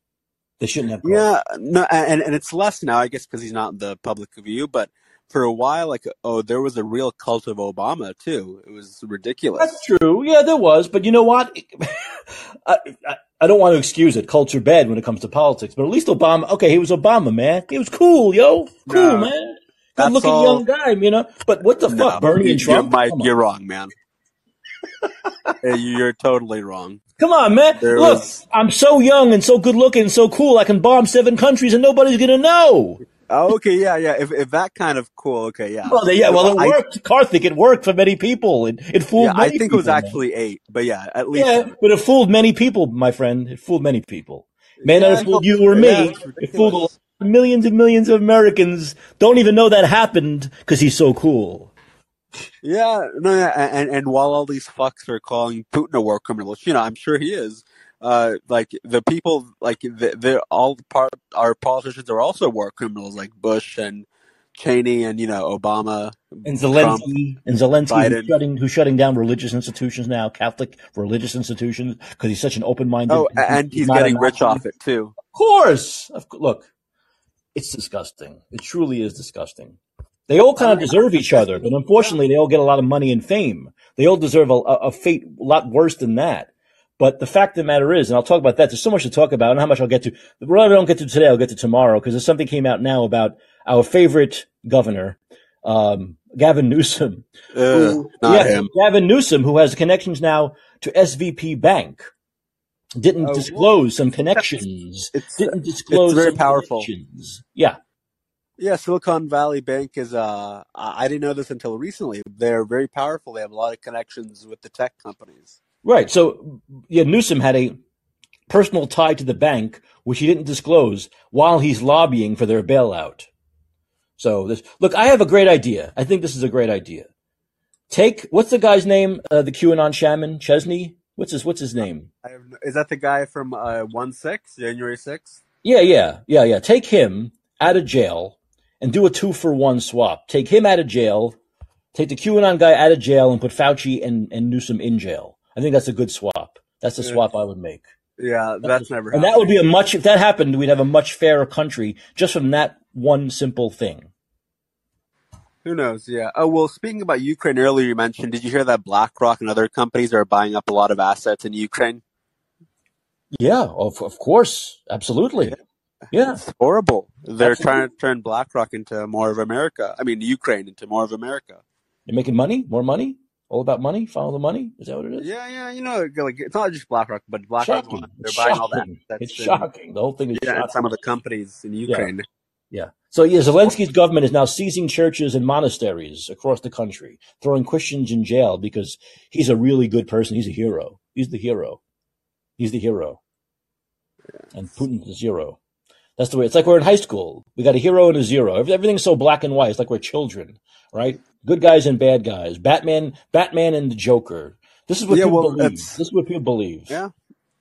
S1: They shouldn't have cults.
S6: Yeah, no, and and it's less now, I guess, because he's not in the public view. But for a while, like, oh, there was a real cult of Obama too. It was ridiculous.
S1: That's true. Yeah, there was, but you know what? [laughs] I, I, I don't want to excuse it. culture bad when it comes to politics, but at least Obama. Okay, he was Obama, man. He was cool, yo, cool, man. Good looking
S6: all.
S1: young guy, you know. But what the
S6: No,
S1: fuck, Bernie and
S6: you're
S1: Trump?
S6: Mike. You're wrong, man. [laughs] You're totally wrong.
S1: come on, man.
S6: There
S1: Look. I'm so young and so good looking and so cool. I can bomb seven countries and nobody's gonna know.
S6: Oh, okay, yeah, yeah. If if that kind of cool, okay, yeah.
S1: Well, they- yeah, well, it
S6: I
S1: worked. Karthik, it worked for many people. It, it fooled
S6: yeah, I
S1: many
S6: think it was
S1: people. man.
S6: actually eight, but yeah, at least.
S1: Yeah, but it fooled many people, my friend. It fooled many people. May not have fooled you or me.
S6: it's
S1: It fooled a lot
S6: ridiculous.
S1: millions and millions of Americans. Don't even know that happened because he's so cool.
S6: Yeah, no, yeah, and and while all these fucks are calling Putin a war criminal, you know, I'm sure he is. Uh, like the people, like the, the all part our politicians are also war criminals, like Bush and Cheney and you know Obama,
S1: And
S6: Trump,
S1: Zelensky, and Zelensky who's shutting, who's shutting down religious institutions now, Catholic religious institutions, because he's such an open-minded.
S6: Oh,
S1: he's,
S6: and
S1: he's
S6: he's getting rich off it too.
S1: Of course. Of, look, it's disgusting. It truly is disgusting. They all kind of deserve each other, but unfortunately, they all get a lot of money and fame. They all deserve a, a a fate a lot worse than that. But the fact of the matter is, and I'll talk about that. There's so much to talk about. I how much I'll get to. What I don't get to today, I'll get to tomorrow because there's something came out now about our favorite governor, um, Gavin Newsom, [laughs]
S6: Ugh,
S1: who,
S6: not
S1: yes,
S6: him.
S1: Gavin Newsom, who has connections now to SVB Bank, didn't
S6: Oh, well,
S1: disclose some connections. [laughs]
S6: it's
S1: Didn't disclose.
S6: it's
S1: disclose
S6: very
S1: some
S6: powerful.
S1: connections. Yeah.
S6: Yeah, Silicon Valley Bank is. Uh, I I didn't know this until recently. They're very powerful. They have a lot of connections with the tech companies.
S1: Right. So yeah, Newsom had a personal tie to the bank, which he didn't disclose while he's lobbying for their bailout. So this, look, I have a great idea. I think this is a great idea. Take, what's the guy's name? Uh, the QAnon shaman, Chesney? What's his, what's his name?
S6: I have, is that the guy from uh, one six January sixth?
S1: Yeah, yeah, yeah, yeah. Take him out of jail and do a two for one swap. Take him out of jail, take the QAnon guy out of jail and put Fauci and, and Newsom in jail. I think that's a good swap. That's the swap I would make.
S6: Yeah, that's never happened.
S1: And
S6: happened.
S1: that would be a much, if that happened, we'd have a much fairer country just from that one simple thing.
S6: Who knows? Yeah. Oh well, speaking about Ukraine earlier, you mentioned. Did you hear that BlackRock and other companies are buying up a lot of assets in Ukraine?
S1: Yeah, of, of course. Absolutely. Yeah.
S6: It's horrible. They're
S1: Absolutely.
S6: trying to turn BlackRock into more of America. I mean, Ukraine into more of America.
S1: You're making money, more money, all about money. Follow the money. Is that what it is?
S6: Yeah, yeah. You know, like it's not just BlackRock, but BlackRock they're
S1: It's
S6: buying all that.
S1: shocking.
S6: That's
S1: It's
S6: in-
S1: shocking. The whole thing is
S6: Yeah,
S1: shocking.
S6: some of the companies in Ukraine.
S1: Yeah. So yeah, Zelensky's government is now seizing churches and monasteries across the country, throwing Christians in jail because he's a really good person. He's a hero. He's the hero. He's the hero. And Putin's the zero. That's the way. It's like we're in high school. We got a hero and a zero. Everything's so black and white. It's like we're children, right? Good guys and bad guys. Batman, Batman and the Joker. This is what
S6: Yeah,
S1: people
S6: well,
S1: believe. This is what people believe.
S6: Yeah.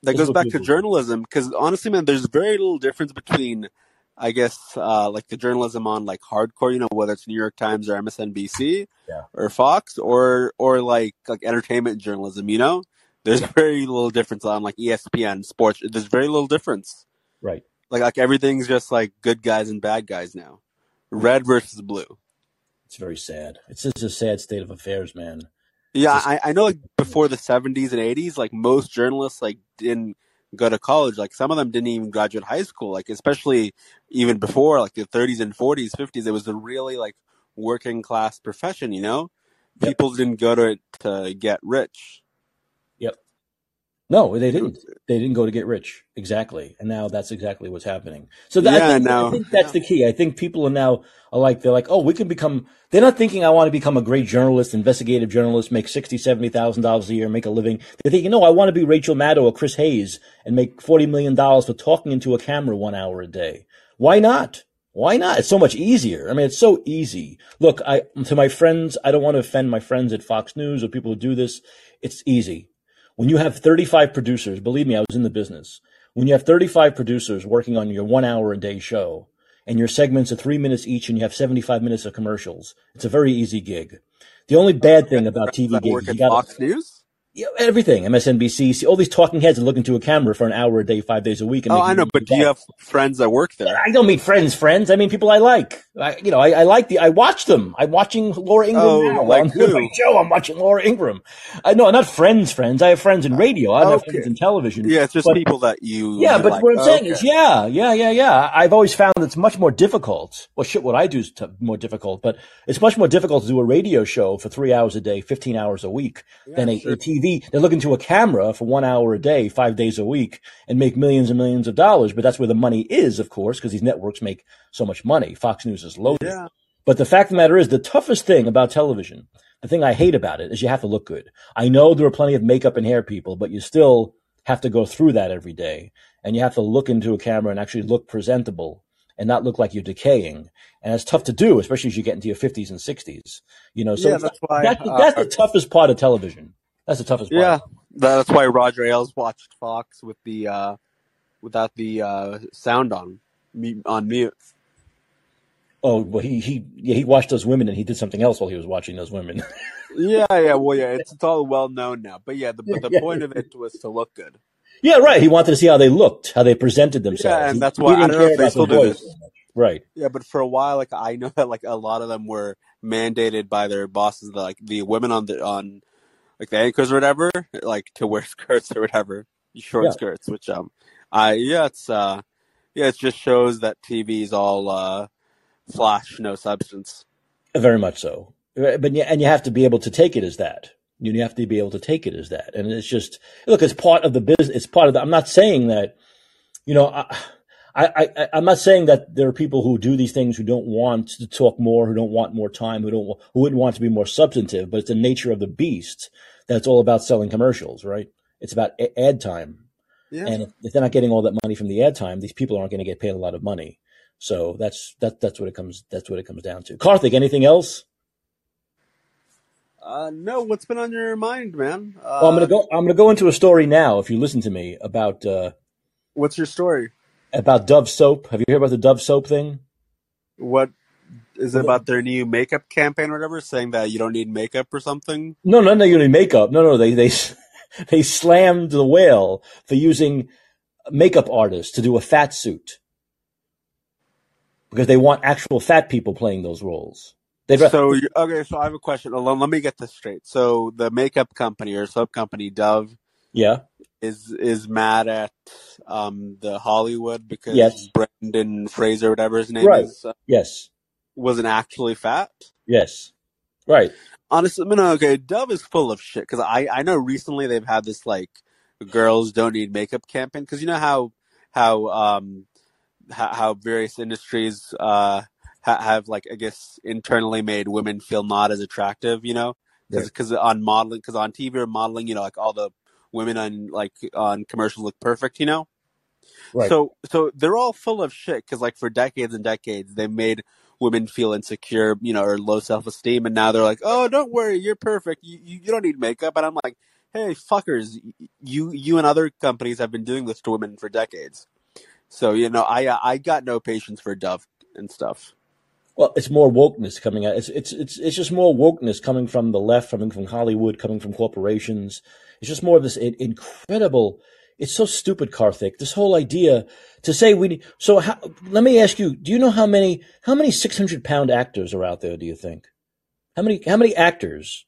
S6: That
S1: That's
S6: goes back to journalism because honestly, man, there's very little difference between, I guess, uh, like the journalism on like hardcore, you know, whether it's New York Times or MSNBC
S1: Yeah.
S6: or Fox or or like like entertainment journalism. You know, there's [laughs] very little difference on like ESPN sports. There's very little difference.
S1: Right.
S6: Like like everything's just like good guys and bad guys now, red versus blue.
S1: It's very sad. It's just a sad state of affairs, man.
S6: Yeah,
S1: Just-
S6: I, I know like before the seventies and eighties, like most journalists like didn't go to college. Like some of them didn't even graduate high school. Like especially even before like the thirties and forties, fifties, it was a really like working class profession, you know?
S1: Yep.
S6: People didn't go to it to get rich.
S1: No, they didn't. They didn't go to get rich. Exactly. And now that's exactly what's happening. So that, I, think, I think that's the key. I think people are now are like, they're like, oh, we can become, they're not thinking I want to become a great journalist, investigative journalist, make sixty, seventy thousand dollars a year, make a living. They're thinking, no, I want to be Rachel Maddow or Chris Hayes and make $40 million for talking into a camera one hour a day. Why not? Why not? It's so much easier. I mean, it's so easy. Look, I, to my friends, I don't want to offend my friends at Fox News or people who do this. It's easy. When you have 35 producers, believe me, I was in the business. When you have 35 producers working on your one hour a day show and your segments are three minutes each and you have 75 minutes of commercials, it's a very easy gig. The only bad thing about TV gigs you got
S6: Fox News?
S1: Yeah, everything, MSNBC, see, all these talking heads are looking to a camera for an hour a day, five days a week. And
S6: Oh, I know, but do you have friends that work there?
S1: I don't mean friends, friends. I mean people I like. I, you know, I, I like the. I watch them. I'm watching Laura Ingraham
S6: Oh,
S1: now.
S6: like
S1: I'm doing
S6: who?
S1: my show. I'm watching Laura Ingraham. Uh, I know, not friends, friends. I have friends in radio. I don't have
S6: Okay.
S1: friends in television.
S6: Yeah, it's just
S1: But-
S6: people that you
S1: Yeah, but
S6: like.
S1: what I'm
S6: Oh,
S1: saying
S6: okay.
S1: is, yeah, yeah, yeah, yeah. I've always found it's much more difficult. Well, shit, what I do is t- more difficult, but it's much more difficult to do a radio show for three hours a day, 15 hours a week than a,
S6: sure.
S1: a TV. They're looking to a camera for one hour a day, five days a week and make millions and millions of dollars. But that's where the money is, of course, because these networks make so much money. Fox News is loaded.
S6: Yeah.
S1: But the fact of the matter is, the toughest thing about television, the thing I hate about it, is you have to look good. I know there are plenty of makeup and hair people, but you still have to go through that every day. And you have to look into a camera and actually look presentable and not look like you're decaying. And it's tough to do, especially as you get into your 50s and 60s. You know, so
S6: Yeah, that's why,
S1: that's,
S6: uh,
S1: that's the toughest part of television. That's the toughest part.
S6: Yeah, that's why Roger Ailes watched Fox with the uh, without the uh, sound on on mute.
S1: Oh, well, he, he, yeah, he watched those women and he did something else while he was watching those women. [laughs]
S6: Yeah, yeah, well, yeah, it's, it's all well known now. But yeah, the, but the [laughs]
S1: Yeah.
S6: point of it was to look good.
S1: yeah, right. He wanted to see how they looked, how they presented themselves.
S6: Yeah, and
S1: He-
S6: that's why- I don't know if they still do this.
S1: Right.
S6: Yeah, but for a while, like I know that like a lot of them were mandated by their bosses, like the women on the on like the anchors or whatever, like to wear [laughs] skirts or whatever, short
S1: Yeah.
S6: skirts. Which um, I yeah, it's uh, yeah, it just shows that TV is all uh, flash, no substance.
S1: Very much so. But yeah, and you have to be able to take it as that. You have to be able to take it as that. And it's just look, it's part of the business. It's part of the. I'm not saying that. You know, I, I, I I'm not saying that there are people who do these things who don't want to talk more, who don't want more time, who don't who wouldn't want to be more substantive. But it's the nature of the beast that's all about selling commercials, right? It's about a- ad time.
S6: Yeah,
S1: And if, if they're not getting all that money from the ad time, these people aren't going to get paid a lot of money. So that's that that's what it comes that's what it comes down to. Karthik, anything else?
S6: uh, no, what's been on your mind, man? Uh,
S1: Well, I'm gonna go. I'm gonna go into a story now. If you listen to me about uh,
S6: What's your story?
S1: About Dove soap. Have you heard about the Dove soap thing?
S6: What is it about their new makeup campaign or whatever, saying that you don't need makeup or something?
S1: No, no, no. You need makeup. No, no. They they [laughs] they slammed the whale for using makeup artists to do a fat suit because they want actual fat people playing those roles. They'd
S6: So okay, so I have a question. Let me get this straight. So the makeup company or soap company Dove
S1: yeah,
S6: is is mad at um the Hollywood because
S1: Yes.
S6: Brendan Fraser, whatever his name
S1: Right.
S6: is, uh,
S1: yes,
S6: wasn't actually fat.
S1: yes, right.
S6: Honestly, I mean, okay, Dove is full of shit because I I know recently they've had this like girls don't need makeup campaign because you know how how um how, how various industries uh ha- have like I guess internally made women feel not as attractive, you know, because on modeling because on TV or modeling, you know, like all the women on like on commercials look perfect, you know.
S1: Right.
S6: So so they're all full of shit because like for decades and decades they made women feel insecure, you know, or low self esteem, and now they're like, oh, don't worry, you're perfect, you, you you don't need makeup, and I'm like, hey, fuckers, you you and other companies have been doing this to women for decades. So you know, I I got no patience for Dove and stuff.
S1: Well, it's more wokeness coming out. It's it's it's it's just more wokeness coming from the left, coming from Hollywood, coming from corporations. It's just more of this incredible. It's so stupid, Karthik. This whole idea to say we. need- So how, let me ask you: Do you know how many how many six hundred pound actors are out there? Do you think? How many how many actors?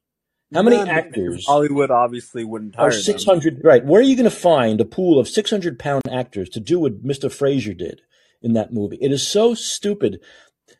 S1: How many
S6: None,
S1: actors
S6: Hollywood obviously wouldn't hire
S1: are six hundred? Right. Where are you going to find a pool of six hundred pound actors to do what Mister Fraser did in that movie? It is so stupid.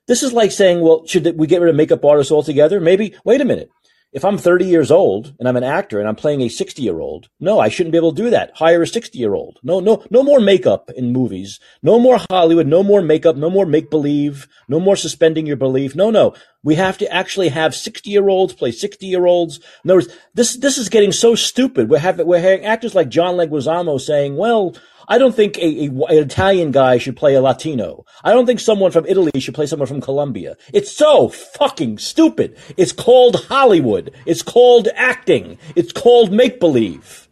S1: This is like saying, well, should we get rid of makeup artists altogether? Maybe. Wait a minute. If I'm 30 years old and I'm an actor and I'm playing a 60 year old, no, I shouldn't be able to do that. Hire a 60 year old. No, no, no more makeup in movies. No more Hollywood. No more makeup. No more make believe. No more suspending your belief. No, no. We have to actually have 60 year olds play 60 year olds. In other words, this, this is getting so stupid. We're having, we're having actors like John Leguizamo saying, well, I don't think a, a, an Italian guy should play a Latino. I don't think someone from Italy should play someone from Colombia. It's so fucking stupid. It's called Hollywood. It's called acting. It's called make believe.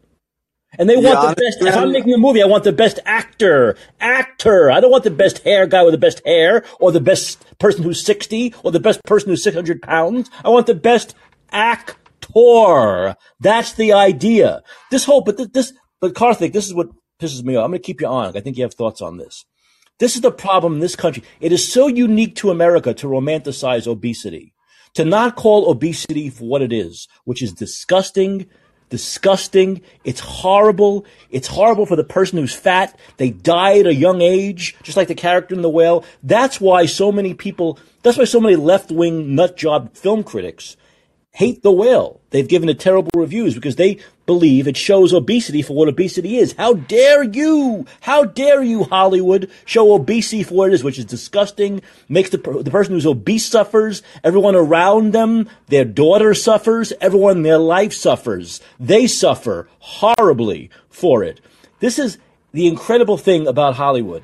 S1: And they
S6: Yeah,
S1: want the best. If I'm making a movie, I want the best actor. Actor. I don't want the best hair guy with the best hair, or the best person who's 60, or the best person who's 600 pounds. I want the best actor. That's the idea. This whole, but this, but Karthik, this is what pisses me off. I'm going to keep you on. I think you have thoughts on this. This is the problem in this country. It is so unique to America to romanticize obesity, to not call obesity for what it is, which is disgusting, disgusting. It's horrible. It's horrible for the person who's fat. They die at a young age, just like the character in The Whale. That's why so many people, that's why so many left wing nut job film critics hate the whale. They've given it terrible reviews because they believe it shows obesity for what obesity is. How dare you? How dare you, Hollywood, show obesity for what it is, which is disgusting, makes the, the person who's obese suffers, everyone around them, their daughter suffers, everyone in their life suffers. They suffer horribly for it. This is the incredible thing about Hollywood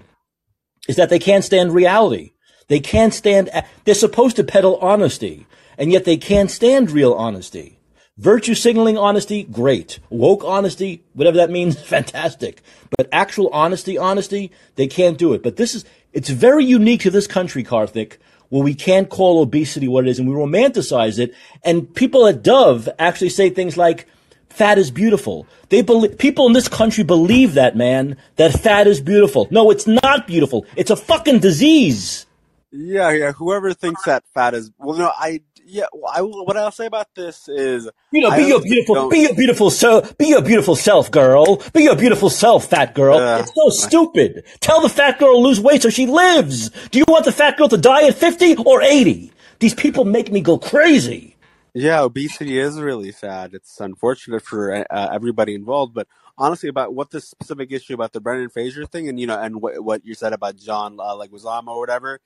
S1: is that they can't stand reality. They can't stand, they're supposed to peddle honesty, and yet they can't stand real honesty. Virtue signaling honesty, great. Woke honesty, whatever that means, [laughs] fantastic. But actual honesty, honesty, they can't do it. But this is, it's very unique to this country, Karthik, where we can't call obesity what it is and we romanticize it. And people at Dove actually say things like, fat is beautiful. They believe, people in this country believe that, man, that fat is beautiful. No, it's not beautiful. It's a fucking disease.
S6: Yeah, yeah. Whoever thinks that fat is well, no, I yeah. well, I what I'll say about this is
S1: You know,
S6: I
S1: be your beautiful, be your beautiful self, be your beautiful self, girl. Be your beautiful self, fat girl.
S6: Uh,
S1: it's so stupid. Tell the fat girl to lose weight so she lives. Do you want the fat girl to die at 50 or 80? These people make me go crazy.
S6: Yeah, obesity is really sad. It's unfortunate for uh, everybody involved, but honestly, about what this specific issue about the Brendan Fraser thing, and you know, and what what you said about John uh, Leguizamo or whatever,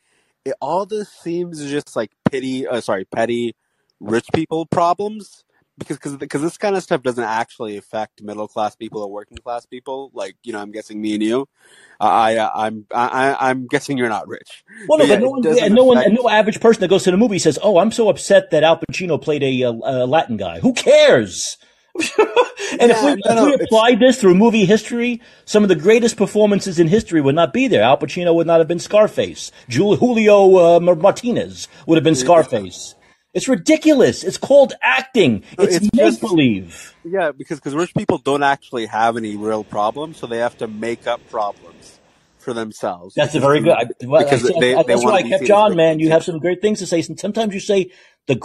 S6: it all this seems just like pity. Uh, sorry, petty rich people problems. Because cause, cause this kind of stuff doesn't actually affect middle class people or working class people. Like you know, I'm guessing me and you. I, I I'm I, I'm guessing you're not rich.
S1: Well, no,
S6: But yeah,
S1: no one,
S6: doesn't
S1: no one, and no average person that goes to the movie says, "Oh, I'm so upset that Al Pacino played a, uh a Latin guy." Who cares? [laughs] and if we, if we applied this through movie history, some of the greatest performances in history would not be there. Al Pacino would not have been Scarface. Jul- Julio uh, Martinez would have been Scarface. It's ridiculous. It's called acting. It's
S6: it's
S1: make believe.
S6: yeah, because because rich people don't actually have any real problems, so they have to make up problems for themselves
S1: That's a very good. I, well, I,
S6: because
S1: see-
S6: they
S1: I,
S6: they
S1: that's
S6: want
S1: why I kept John, man. You have some great things to say. And sometimes you say the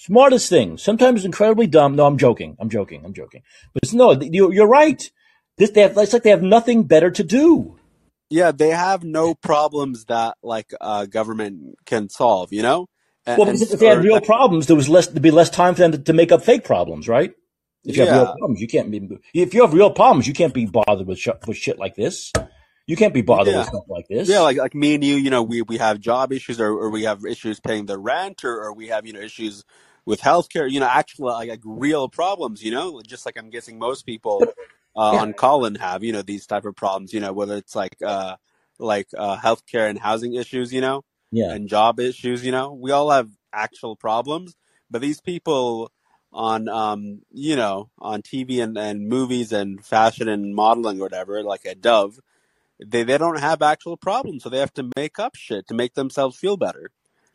S1: smartest things. Sometimes incredibly dumb. No, I'm joking. I'm joking. I'm joking. But no, you're, you're right. This they have. It's like they have nothing better to do.
S6: Yeah, they have no problems that like uh government can solve, you know? And,
S1: Well, because if they had real problems, there was less. There'd be less time for them to, to make up fake problems, right? If you have real problems, you can't be. If you have real problems, you can't be bothered with sh- with shit like this. You can't be bothered with
S6: yeah.
S1: stuff like this.
S6: Yeah, like like me and you, you know, we we have job issues or, or we have issues paying the rent or, or we have, you know, issues with healthcare, you know, actual like, like real problems, you know, just like I'm guessing most people uh
S1: yeah,
S6: on Callin have, you know, these type of problems, you know, whether it's like uh like uh healthcare and housing issues, you know,
S1: yeah.
S6: and job issues, you know. We all have actual problems, but these people on um you know on TV and, and movies and fashion and modeling or whatever, like a Dove, they they don't have actual problems, so they have to make up shit to make themselves feel better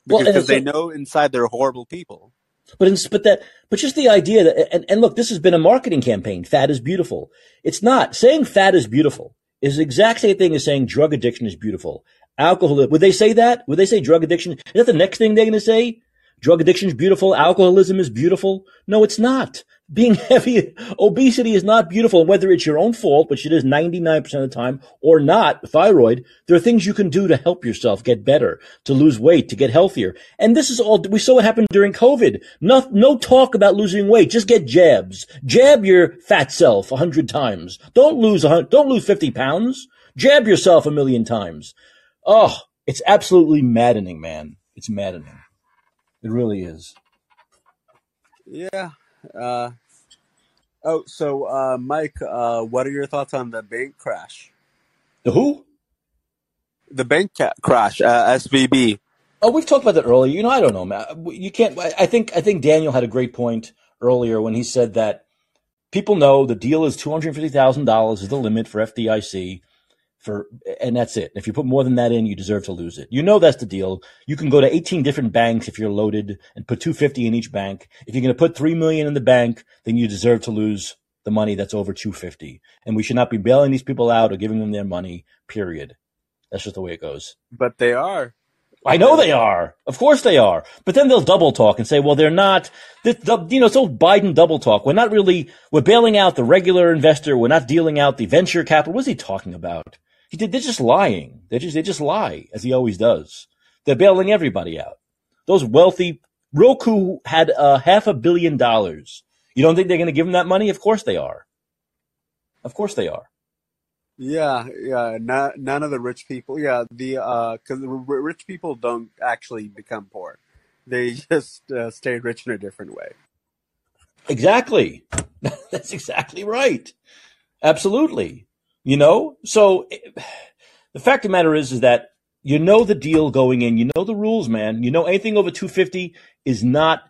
S6: because
S1: it's
S6: they know inside they're horrible people.
S1: But in, but that but just the idea that and, and look, this has been a marketing campaign. Fat is beautiful. It's not saying fat is beautiful is the exact same thing as saying drug addiction is beautiful. Alcohol would they say that? Would they say drug addiction? Is that the next thing they're going to say? Drug addiction is beautiful. Alcoholism is beautiful. No, it's not. Being [laughs] heavy, obesity is not beautiful. Whether it's your own fault, which it is 99% of the time, or not, thyroid, there are things you can do to help yourself get better, to lose weight, to get healthier. And this is all, we saw what happened during COVID. No, no talk about losing weight. Just get jabs. Jab your fat self a hundred times. Don't lose a hundred, don't lose 50 pounds. Jab yourself a million times. Oh, it's absolutely maddening, man. It's maddening. It really is.
S6: Yeah. Uh, oh, so uh, Mike, uh, what are your thoughts on the bank crash?
S1: The who?
S6: The bank ca- crash, uh, SVB.
S1: Oh, we've talked about that earlier. You know, I don't know, man. You can't. I I think. I think Daniel had a great point earlier when he said that people know the deal is two hundred fifty thousand dollars is the limit for FDIC for, and that's it. If you put more than that in, you deserve to lose it. You know that's the deal. You can go to eighteen different banks if you're loaded and put two fifty in each bank. If you're going to put three million in the bank, then you deserve to lose the money that's over two fifty. And we should not be bailing these people out or giving them their money. Period. That's just the way it goes.
S6: But they are.
S1: I know they are. Of course they are. But then they'll double talk and say, well, they're not. This, you know, it's old Biden double talk. We're not really, we're bailing out the regular investor. We're not dealing out the venture capital. What's he talking about? He did, they're just lying. They just, they just lie as he always does. They're bailing everybody out. Those wealthy, Roku had uh, half a billion dollars. You don't think they're going to give him that money? Of course they are. Of course they are.
S6: Yeah, yeah. None, none of the rich people. Yeah, the uh, because the rich people don't actually become poor; they [laughs] just uh, stay rich in a different way.
S1: Exactly. [laughs] That's exactly right. Absolutely. You know, so the fact of the matter is, is that you know the deal going in. You know the rules, man. You know anything over 250 is not,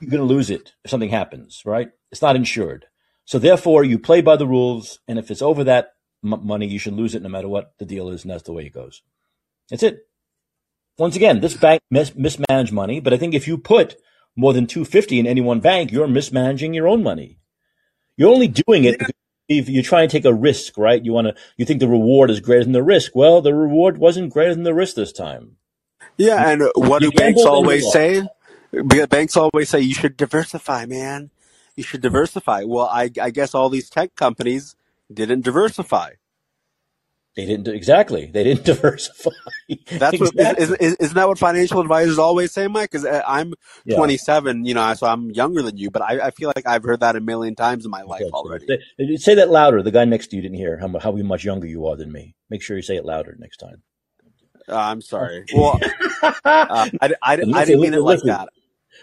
S1: you're going to lose it if something happens, right? It's not insured. So therefore you play by the rules. And if it's over that m- money, you should lose it no matter what the deal is. And that's the way it goes. That's it. Once again, this bank mis- mismanaged money, but I think if you put more than 250 in any one bank, you're mismanaging your own money. You're only doing it because if you're trying to take a risk, right? You want to, you think the reward is greater than the risk. Well, the reward wasn't greater than the risk this time.
S6: Yeah, and what
S1: You
S6: do banks
S1: and you
S6: always say? Banks always say you should diversify, man. You should diversify. Well, I, I guess all these tech companies didn't diversify.
S1: They didn't exactly. They didn't [laughs] diversify.
S6: That's what
S1: exactly.
S6: is, is, isn't that what financial advisors always say, Mike? Because I'm
S1: Yeah.
S6: 27, you know, so I'm younger than you, but I, I feel like I've heard that a million times in my life
S1: Okay,
S6: already.
S1: say- Say that louder. The guy next to you didn't hear how, how much younger you are than me. Make sure you say it louder next time.
S6: Uh, I'm sorry. Well, uh, I, I, I
S1: Listen,
S6: didn't mean it like
S1: listen.
S6: that.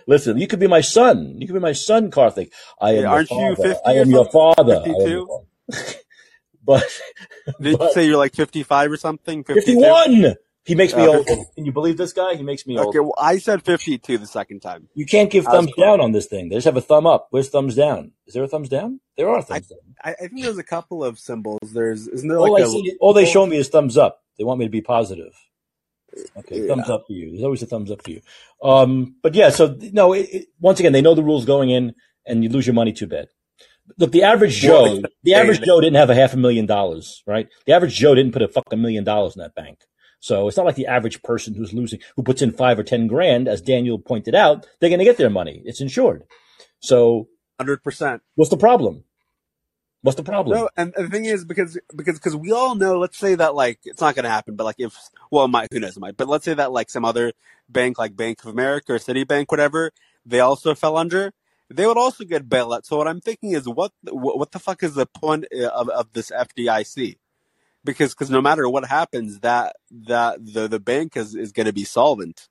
S1: Listen, you could be my son. You could be my son, Karthik. I am
S6: aren't you
S1: father.
S6: 50
S1: I am your father. I am
S6: 52?
S1: But, [laughs]
S6: Did you say you're like 55 or something? 52?
S1: 51. He makes me
S6: Uh,
S1: old. Can you believe this guy? He makes me old.
S6: Okay, well, I said 52 the second time.
S1: You can't give
S6: I
S1: thumbs down on this thing. They just have a thumb up. Where's thumbs down? Is there a thumbs down? There are
S6: I,
S1: thumbs down.
S6: I I think there's a couple of symbols. There's isn't there
S1: All
S6: like
S1: I
S6: a
S1: see, all they show me is thumbs up. They want me to be positive. Okay, thumbs up for you. There's always a thumbs up for you. Um, but yeah, so no, it, it, once again, they know the rules going in, and you lose your money too bad. Look, the average Joe, the average Joe didn't have a half a million dollars, right? The average Joe didn't put a fucking million dollars in that bank. So it's not like the average person who's losing, who puts in five or ten grand, as Daniel pointed out, they're going to get their money. It's insured. So
S6: Hundred percent.
S1: what's the problem? What's the problem?
S6: No, and and the thing is because because because we all know. Let's say that like it's not going to happen, but like if well, it might who knows, it might. But let's say that like some other bank, like Bank of America or Citibank, whatever, they also fell under. They would also get bailout. So what I'm thinking is, what what, the fuck is the point uh, of of this FDIC? Because because no matter what happens, that that the the bank is is going to be solvent.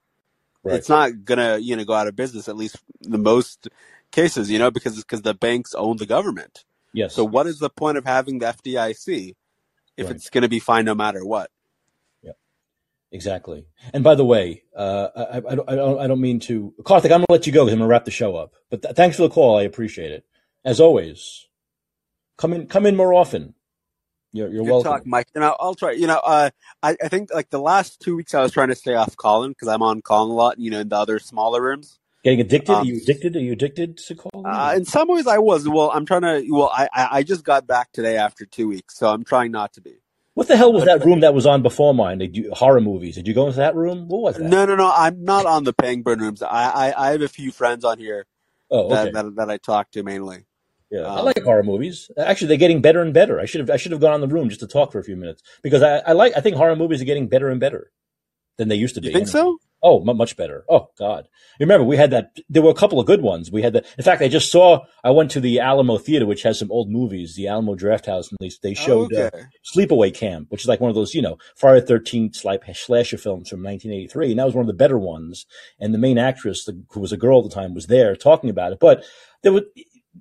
S1: Right.
S6: It's not gonna you know go out of business at least the most cases, you know, because because the banks own the government.
S1: yes.
S6: So what is the point of having the FDIC if
S1: Right.
S6: it's going to be fine no matter what?
S1: Exactly. And by the way, uh, I, I, don't, I don't, I don't mean to, Karthik, I'm going to let you go because I'm going to wrap the show up. But th- thanks for the call. I appreciate it. As always, come in, come in more often. You're, you're
S6: Good
S1: welcome.
S6: talk, Mike. You know, I'll try. You know, uh, I I think like the last two weeks I was trying to stay off Callin because I'm on Callin a lot. You know, in the other smaller rooms.
S1: Getting addicted? Are
S6: Um,
S1: you addicted? Are you addicted to calling?
S6: Uh, in some ways, I was. Well, I'm trying to. Well, I I just got back today after two weeks, so I'm trying not to be.
S1: What the hell was that room that was on before mine? Horror movies. Did you go into that room? What was that?
S6: No, no, no. I'm not on the paying burn rooms. I I, I have a few friends on here
S1: Oh,
S6: that,
S1: okay.
S6: that that I talk to mainly.
S1: Yeah, I
S6: Um,
S1: like horror movies. Actually, they're getting better and better. I should have I should have gone on the room just to talk for a few minutes because I, I like I think horror movies are getting better and better than they used to be.
S6: you think
S1: know?
S6: so?
S1: Oh, mu- much better. Oh God! Remember, we had that. There were a couple of good ones. We had that. In fact, I just saw. I went to the Alamo Theater, which has some old movies. The Alamo Drafthouse, and they they showed uh,
S6: okay.
S1: Sleepaway Camp, which is like one of those, you know, Friday the Thirteenth slasher films from 1983, and that was one of the better ones. And the main actress, the, who was a girl at the time, was there talking about it. But there was,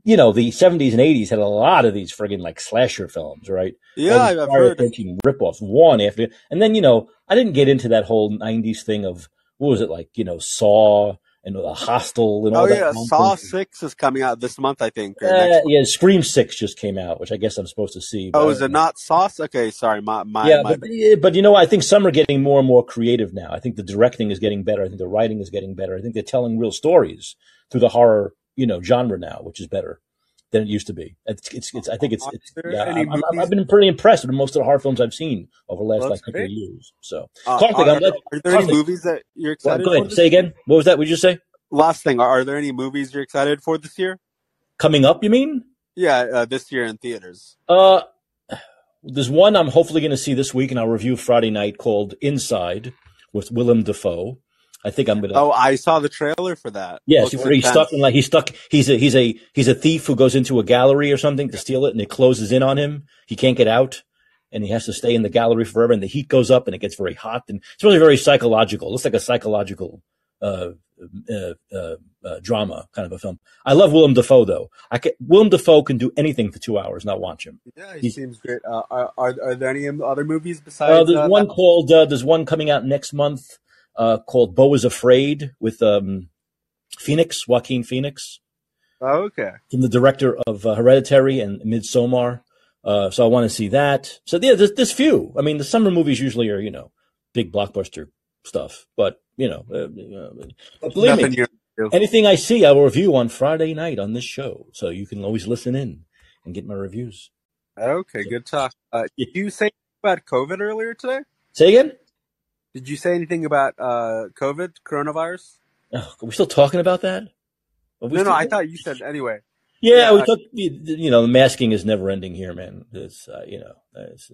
S1: you know, the 70s and 80s had a lot of these friggin' like slasher films, right?
S6: Yeah, I've
S1: Friday
S6: heard.
S1: Thirteenth ripoffs, one after, and then you know, I didn't get into that whole '90s thing of what was it like, you know, Saw and the Hostel and all
S6: Oh
S1: that.
S6: yeah,
S1: nonsense.
S6: Saw Six is coming out this month, I think.
S1: Uh, yeah, Scream Six just came out, which I guess I'm supposed to see. but
S6: Oh, is it not Saw? Okay, sorry, my my
S1: Yeah,
S6: my.
S1: but yeah, but you know, I think some are getting more and more creative now. I think the directing is getting better. I think the writing is getting better. I think they're telling real stories through the horror, you know, genre now, which is better than it used to be. It's, it's, it's I think it's, it's yeah. I'm, I'm, I've been pretty impressed with most of the horror films I've seen over the last
S6: Well,
S1: like couple of years. So,
S6: Uh,
S1: Karthik,
S6: are,
S1: let,
S6: are there any movies that you're
S1: well,
S6: excited
S1: go
S6: for
S1: ahead. Say
S6: year?
S1: again. What was that? What did you say?
S6: Last thing, are, are there any movies you're excited for this year?
S1: Coming up? You mean?
S6: Yeah, uh, this year in theaters.
S1: Uh, there's one I'm hopefully going to see this week, and I'll review Friday night called Inside with Willem Dafoe. I think I'm gonna.
S6: Oh, I saw the trailer for that.
S1: Yes, where he's stuck in like he's stuck. He's a he's a he's a thief who goes into a gallery or something to steal it, and it closes in on him. He can't get out, and he has to stay in the gallery forever. And the heat goes up, and it gets very hot, and it's really very psychological. It looks like a psychological uh, uh, uh, uh, drama kind of a film. I love Willem Dafoe though. I can, Willem Dafoe can do anything for two hours, not watch him.
S6: Yeah, he seems great. Uh, are, are are there any other movies
S1: uh,
S6: besides
S1: there's
S6: uh,
S1: one
S6: that?
S1: called uh, there's one coming out next month uh, called Beau is Afraid with um, Phoenix Joaquin Phoenix.
S6: Oh, okay.
S1: from the director of uh, Hereditary and Midsommar. Uh, so I want to see that. So yeah, there's, there's few. I mean, the summer movies usually are, you know, big blockbuster stuff, but you know, uh, uh, believe me, anything I see, I will review on Friday night on this show. So you can always listen in and get my reviews.
S6: Okay, good talk. Uh, did you say about COVID earlier today?
S1: Say again?
S6: Did you say anything about uh, COVID, coronavirus?
S1: Oh, are we still talking about that?
S6: No, no? I thought you said anyway.
S1: Yeah,
S6: Yeah,
S1: we took. You know, the masking is never ending here, man. It's uh, you know, it's,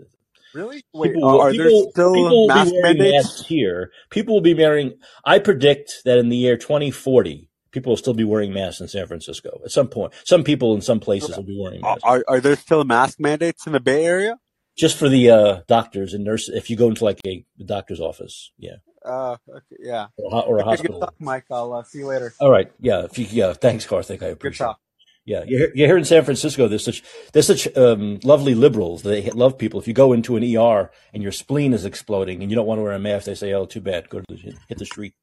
S6: really? Wait,
S1: People,
S6: are,
S1: will-
S6: there still
S1: people will
S6: mask
S1: be wearing
S6: mandates?
S1: masks here. People will be wearing. I predict that in the year 2040, people will still be wearing masks in San Francisco at some point. Some people in some places will be wearing masks
S6: are are there still mask mandates in the Bay Area?
S1: Just for the uh, doctors and nurses. If you go into like a doctor's office, yeah,
S6: Uh, okay, yeah.
S1: or, or a
S6: Okay, good
S1: hospital.
S6: talk, Mike. I'll uh, see you later.
S1: All right, yeah, if you, yeah. Thanks, Karthik. I
S6: Good
S1: appreciate. it.
S6: talk.
S1: Yeah, you're, here- you're here in San Francisco. There's such there's such um, lovely liberals. They love people. If you go into an ER and your spleen is exploding and you don't want to wear a mask, they say, "Oh, too bad. Go to the, hit the street."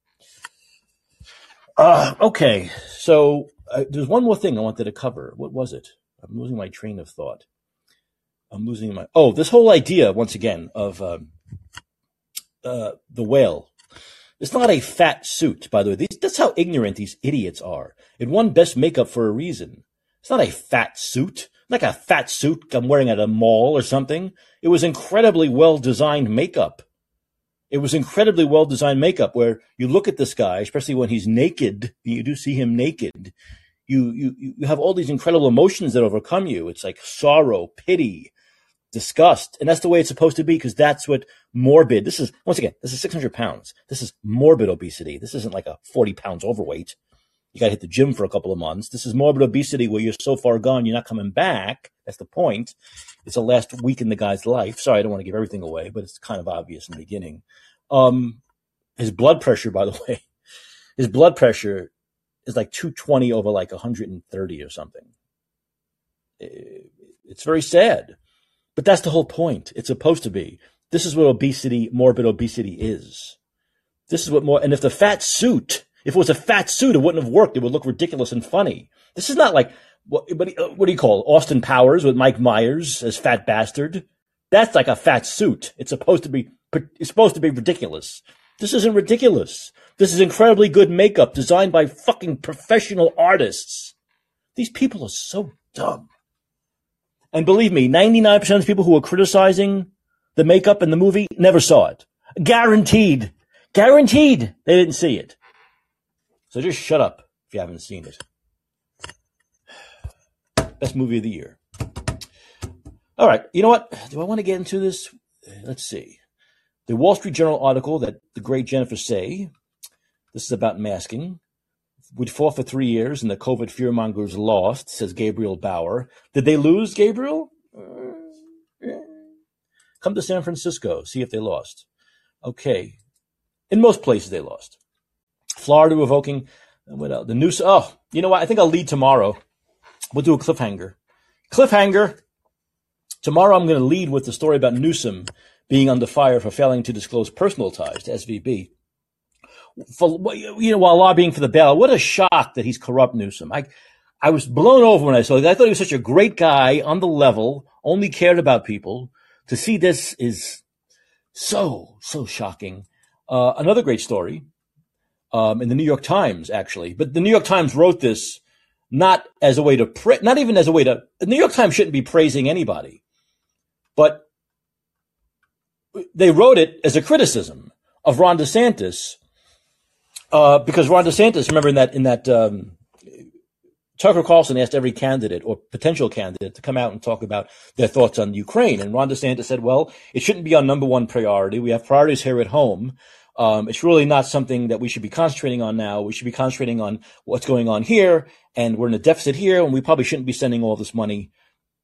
S1: Uh, okay, so uh, there's one more thing I wanted to cover. What was it? I'm losing my train of thought. I'm losing my oh, this whole idea once again of um, uh, the whale It's not a fat suit, by the way. These, that's how ignorant these idiots are. It won best makeup for a reason. It's not a fat suit, like a fat suit I'm wearing at a mall or something. It was incredibly well designed makeup. It was incredibly well designed makeup where you look at this guy, especially when he's naked, you do see him naked. You, you, you have all these incredible emotions that overcome you. It's like sorrow, pity, disgust. And that's the way it's supposed to be because that's what morbid, this is, once again, this is 600 pounds. This is morbid obesity. This isn't like a 40 pounds overweight. You got to hit the gym for a couple of months. This is morbid obesity where you're so far gone, you're not coming back. That's the point. It's the last week in the guy's life. Sorry, I don't want to give everything away, but it's kind of obvious in the beginning. Um, his blood pressure, by the [laughs] way, his blood pressure is like 220 over like 130 or something. It's very sad. But that's the whole point. It's supposed to be. This is what obesity, morbid obesity is. This is what more, and if the fat suit, if it was a fat suit, it wouldn't have worked. It would look ridiculous and funny. This is not like, what, what do you call it? Austin Powers with Mike Myers as fat bastard? That's like a fat suit. It's supposed to be, it's supposed to be ridiculous. This isn't ridiculous. This is incredibly good makeup designed by fucking professional artists. These people are so dumb. And believe me, 99% of people who were criticizing the makeup in the movie never saw it. Guaranteed. Guaranteed they didn't see it. So just shut up if you haven't seen it. Best movie of the year. All right. You know what? Do I want to get into this? Let's see. The Wall Street Journal article that the great Jennifer Say, this is about masking, we fought for three years and the COVID fearmongers lost, says Gabriel Bauer. Did they lose, Gabriel? Uh, Come to San Francisco, see if they lost. Okay. In most places, they lost. Florida revoking uh, what else? the news. Oh, you know what? I think I'll lead tomorrow. We'll do a cliffhanger. Cliffhanger. Tomorrow, I'm going to lead with the story about Newsom being under fire for failing to disclose personal ties to SVB for you know while lobbying for the ballot. What a shock that he's corrupt, Newsom. I I was blown over when I saw it. I thought he was such a great guy on the level, only cared about people. To see this is so so shocking. Uh, another great story um, in the New York Times, actually, but the New York Times wrote this not as a way to pra- not even as a way to. The New York Times shouldn't be praising anybody, but they wrote it as a criticism of Ron DeSantis uh, because Ron DeSantis, remember in that in that um, Tucker Carlson asked every candidate or potential candidate to come out and talk about their thoughts on Ukraine, and Ron DeSantis said, "Well, it shouldn't be our number one priority. We have priorities here at home. Um, it's really not something that we should be concentrating on now. We should be concentrating on what's going on here, and we're in a deficit here, and we probably shouldn't be sending all this money."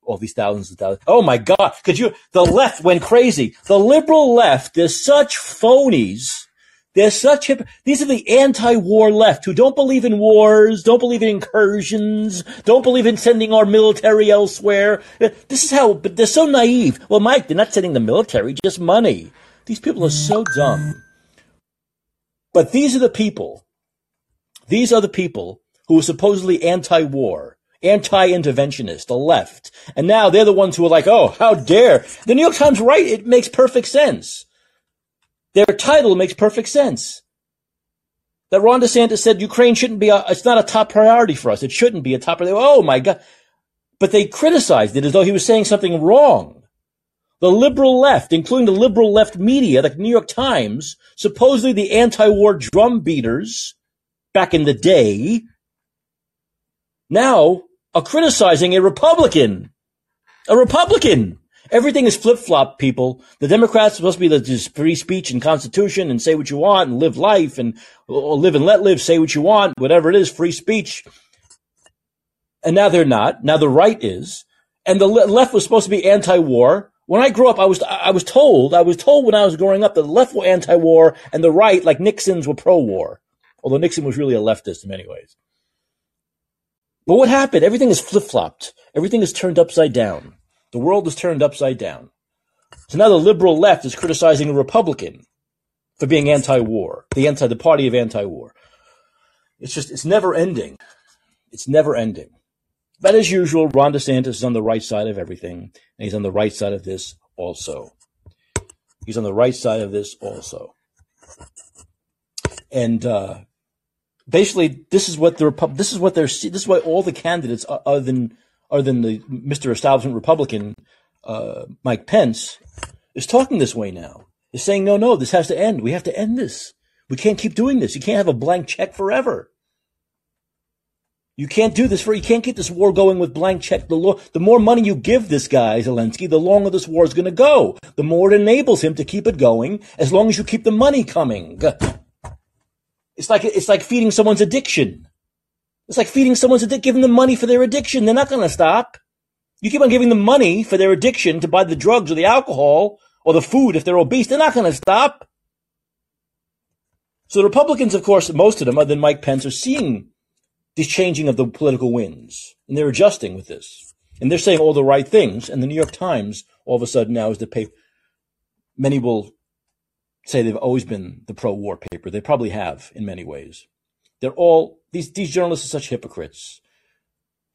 S1: All these thousands of thousands. Oh my God. Could you, the left went crazy. The liberal left is such phonies they're such hip. These are the anti-war left who don't believe in wars, don't believe in incursions, don't believe in sending our military elsewhere. This is how, but they're so naive. Well, Mike, they're not sending the military, just money. These people are so dumb. But these are the people, these are the people who are supposedly anti-war, anti-interventionist, the left. And now they're the ones who are like, oh, how dare. The New York Times right, it makes perfect sense. Their title makes perfect sense. That Ron DeSantis said Ukraine shouldn't be a, it's not a top priority for us. It shouldn't be a top priority. Oh my God. But they criticized it as though he was saying something wrong. The liberal left, including the liberal left media, like New York Times, supposedly the anti-war drum beaters back in the day, now are criticizing a Republican. A Republican. Everything is flip flop, people. The Democrats are supposed to be the free speech and constitution and say what you want and live life and live and let live, say what you want, whatever it is, free speech. And now they're not. Now the right is. And the left was supposed to be anti-war. When I grew up, I was, I was told, I was told when I was growing up that the left were anti-war and the right, like Nixon's, were pro-war. Although Nixon was really a leftist in many ways. But what happened? Everything is flip-flopped. Everything is turned upside down. The world is turned upside down. So now the liberal left is criticizing a Republican for being anti-war, the anti, the party of anti-war. It's just, it's never ending. It's never ending. But as usual, Ron DeSantis is on the right side of everything, and he's on the right side of this also. He's on the right side of this also. and uh, basically this is what the Repub- this is what they're this is why all the candidates other than other than the Mr. Establishment Republican uh, Mike Pence is talking this way now. Is saying no, no, this has to end. We have to end this. We can't keep doing this. You can't have a blank check forever. You can't do this for, you can't get this war going with blank check. The, lo- the more money you give this guy, Zelensky, the longer this war is going to go. The more it enables him to keep it going as long as you keep the money coming. It's like, it's like feeding someone's addiction. It's like feeding someone's addiction, giving them money for their addiction. They're not going to stop. You keep on giving them money for their addiction to buy the drugs or the alcohol or the food if they're obese. They're not going to stop. So the Republicans, of course, most of them, other than Mike Pence, are seeing the changing of the political winds. And they're adjusting with this. And they're saying all the right things. And the New York Times, all of a sudden now is the paper. Many will say they've always been the pro-war paper. They probably have in many ways. They're all, these, these journalists are such hypocrites.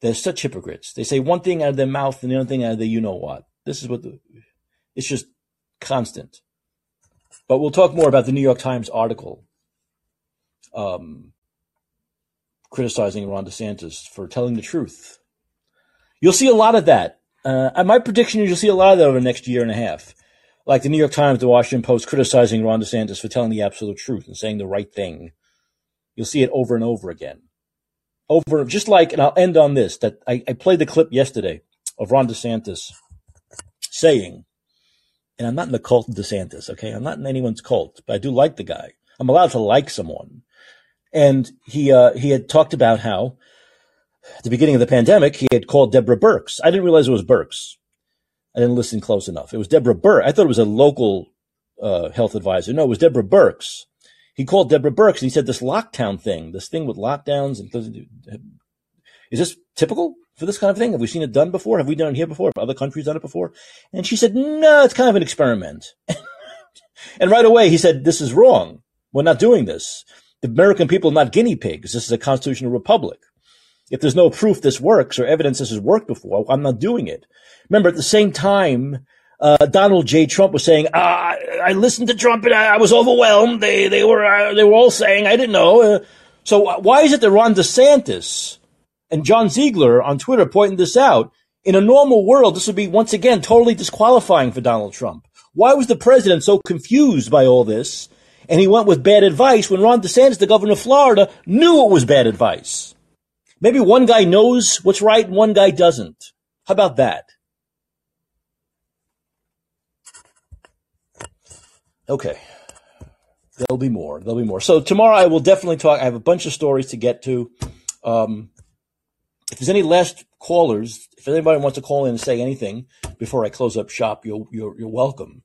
S1: They're such hypocrites. They say one thing out of their mouth and the other thing out of their you know what. This is what the, it's just constant. But we'll talk more about the New York Times article. Um, criticizing Ron DeSantis for telling the truth. You'll see a lot of that. Uh, my prediction is you'll see a lot of that over the next year and a half. Like the New York Times, the Washington Post criticizing Ron DeSantis for telling the absolute truth and saying the right thing. You'll see it over and over again. Over, just like, and I'll end on this, that I, I played the clip yesterday of Ron DeSantis saying, and I'm not in the cult of DeSantis, okay? I'm not in anyone's cult, but I do like the guy. I'm allowed to like someone. And he, uh, he had talked about how at the beginning of the pandemic, he had called Deborah Birx. I didn't realize it was Birx. I didn't listen close enough. It was Deborah Birx. I thought it was a local, uh, health advisor. No, it was Deborah Birx. He called Deborah Birx and he said this lockdown thing, this thing with lockdowns and is this typical for this kind of thing? Have we seen it done before? Have we done it here before? Have other countries done it before? And she said, no, it's kind of an experiment. [laughs] and right away he said, this is wrong. We're not doing this. The American people are not guinea pigs. This is a constitutional republic. If there's no proof this works or evidence this has worked before, I'm not doing it. Remember, at the same time, uh, Donald J. Trump was saying, ah, I listened to Trump and I, I was overwhelmed. They, they were, uh, they were all saying, I didn't know. Uh, so why is it that Ron DeSantis and John Ziegler on Twitter pointing this out? In a normal world, this would be once again totally disqualifying for Donald Trump. Why was the president so confused by all this and he went with bad advice when Ron DeSantis, the governor of Florida, knew it was bad advice. Maybe one guy knows what's right and one guy doesn't. How about that? Okay. There'll be more. There'll be more. So tomorrow I will definitely talk. I have a bunch of stories to get to. Um, if there's any last callers, if anybody wants to call in and say anything before I close up shop, you're, you're, you're welcome.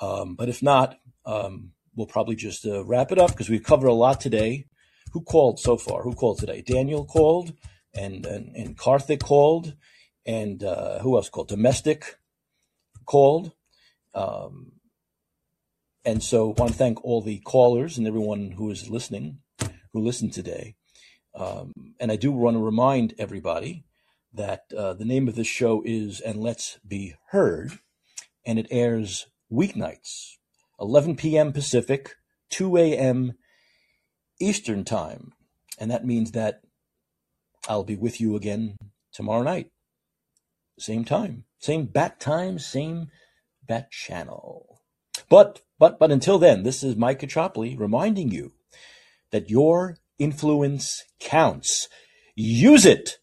S1: Um, but if not, um, we'll probably just uh, wrap it up because we've covered a lot today. Who called so far? Who called today? Daniel called, and and, and Karthik called, and uh, who else called? Domestic called. Um, and so I want to thank all the callers and everyone who is listening, who listened today. Um, and I do want to remind everybody that uh, the name of this show is And Let's Be Heard, and it airs weeknights 11 p.m. Pacific, 2 a.m. Eastern Time. And that means that I'll be with you again tomorrow night. Same time, same bat time, same bat channel. But, but, but until then, this is Mike Caccioppoli reminding you that your influence counts. Use it